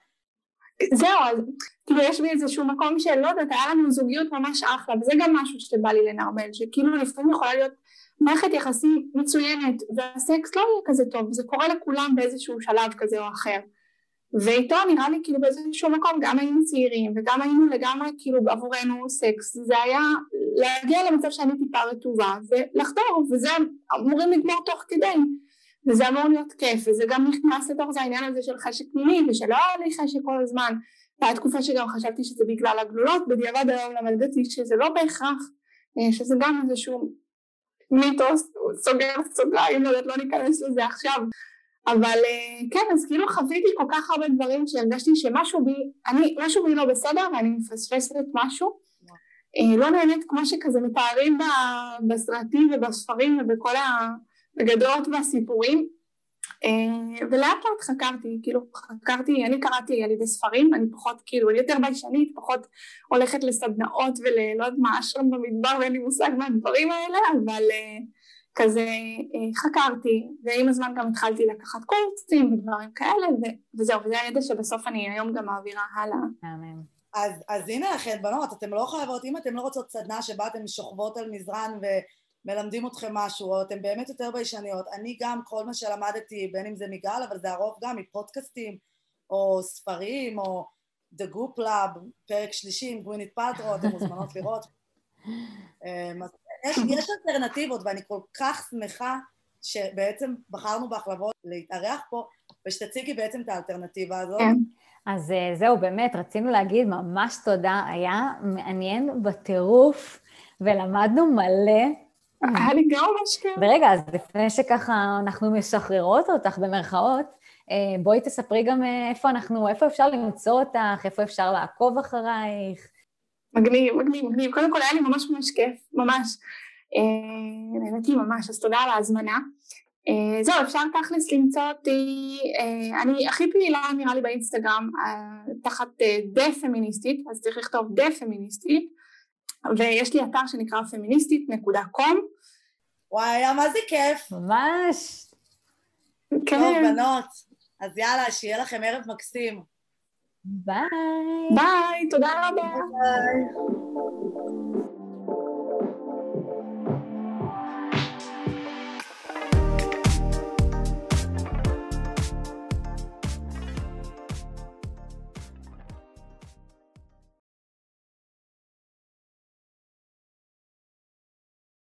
זהו, אז כאילו יש בי איזשהו מקום של לא יודעת, היה לנו זוגיות ממש אחלה, וזה גם משהו שבא לי לנרמל, שכאילו לפעמים יכולה להיות מערכת יחסים מצוינת, והסקס לא יהיה כזה טוב, זה קורה לכולם באיזשהו שלב כזה או אחר. ואיתו נראה לי כאילו באיזשהו מקום גם היינו צעירים וגם היינו לגמרי כאילו בעבורנו סקס זה היה להגיע למצב שאני טיפה רטובה ולחדור וזה אמורים לגמור תוך כדי וזה אמור להיות כיף וזה גם נכנס לתוך זה העניין הזה של חשק פנימי ושלא היה לי חשק כל הזמן. והיה תקופה שגם חשבתי שזה בגלל הגלולות בדיעבד היום למדתי שזה לא בהכרח אה, שזה גם איזשהו מיתוס סוגר סוגריים לא יודעת לא ניכנס לזה עכשיו. אבל אה, כן אז כאילו חוויתי כל כך הרבה דברים שהרגשתי שמשהו בי אני משהו בי לא בסדר ואני מפספסת משהו. אה, לא נהנית כמו שכזה מתארים בסרטים ובספרים ובכל ה... אגדות והסיפורים אה, ולאט לאט חקרתי, כאילו חקרתי, אני קראתי על ידי ספרים, אני פחות כאילו, אני יותר ביישנית, פחות הולכת לסדנאות וללא יודעת מה, אשרם במדבר ואין לי מושג מהדברים האלה, אבל uh, כזה uh, חקרתי, ועם הזמן גם התחלתי לקחת קורסים ודברים כאלה, ו- וזהו, וזה הידע שבסוף אני היום גם מעבירה הלאה. אמן. אז, אז הנה לכם, בנות, אתם לא חייבות, אם אתם לא רוצות סדנה שבה אתן שוכבות על מזרן ו... מלמדים אתכם משהו, או אתם באמת יותר ביישניות. אני גם, כל מה שלמדתי, בין אם זה מגל, אבל זה הרוב גם מפודקאסטים, או ספרים, או The Goop Lab, פרק שלישי עם גווינית פלטרו, אתם מוזמנות לראות. אמ, יש, יש אלטרנטיבות, ואני כל כך שמחה שבעצם בחרנו בהחלבות להתארח פה, ושתציגי בעצם את האלטרנטיבה הזאת. כן. אז אה, זהו, באמת, רצינו להגיד ממש תודה, היה מעניין בטירוף, ולמדנו מלא. היה לי גם ממש כיף. ורגע, אז לפני שככה אנחנו משחררות אותך במרכאות, אה, בואי תספרי גם אה, איפה אנחנו, איפה אפשר למצוא אותך, איפה אפשר לעקוב אחרייך. מגניב, מגניב, מגניב. קודם כל היה לי ממש ממש כיף, ממש. אה, נהניתי ממש, אז תודה על ההזמנה. זהו, אפשר תכלס למצוא אותי, אני הכי פעילה נראה לי באינסטגרם, תחת דה פמיניסטית, אז צריך לכתוב דה פמיניסטית. ויש לי אתר שנקרא פמיניסטית.קום. וואי, היה מה זה כיף. ממש. כן. טוב, בנות, אז יאללה, שיהיה לכם ערב מקסים. ביי. ביי, תודה רבה. ביי.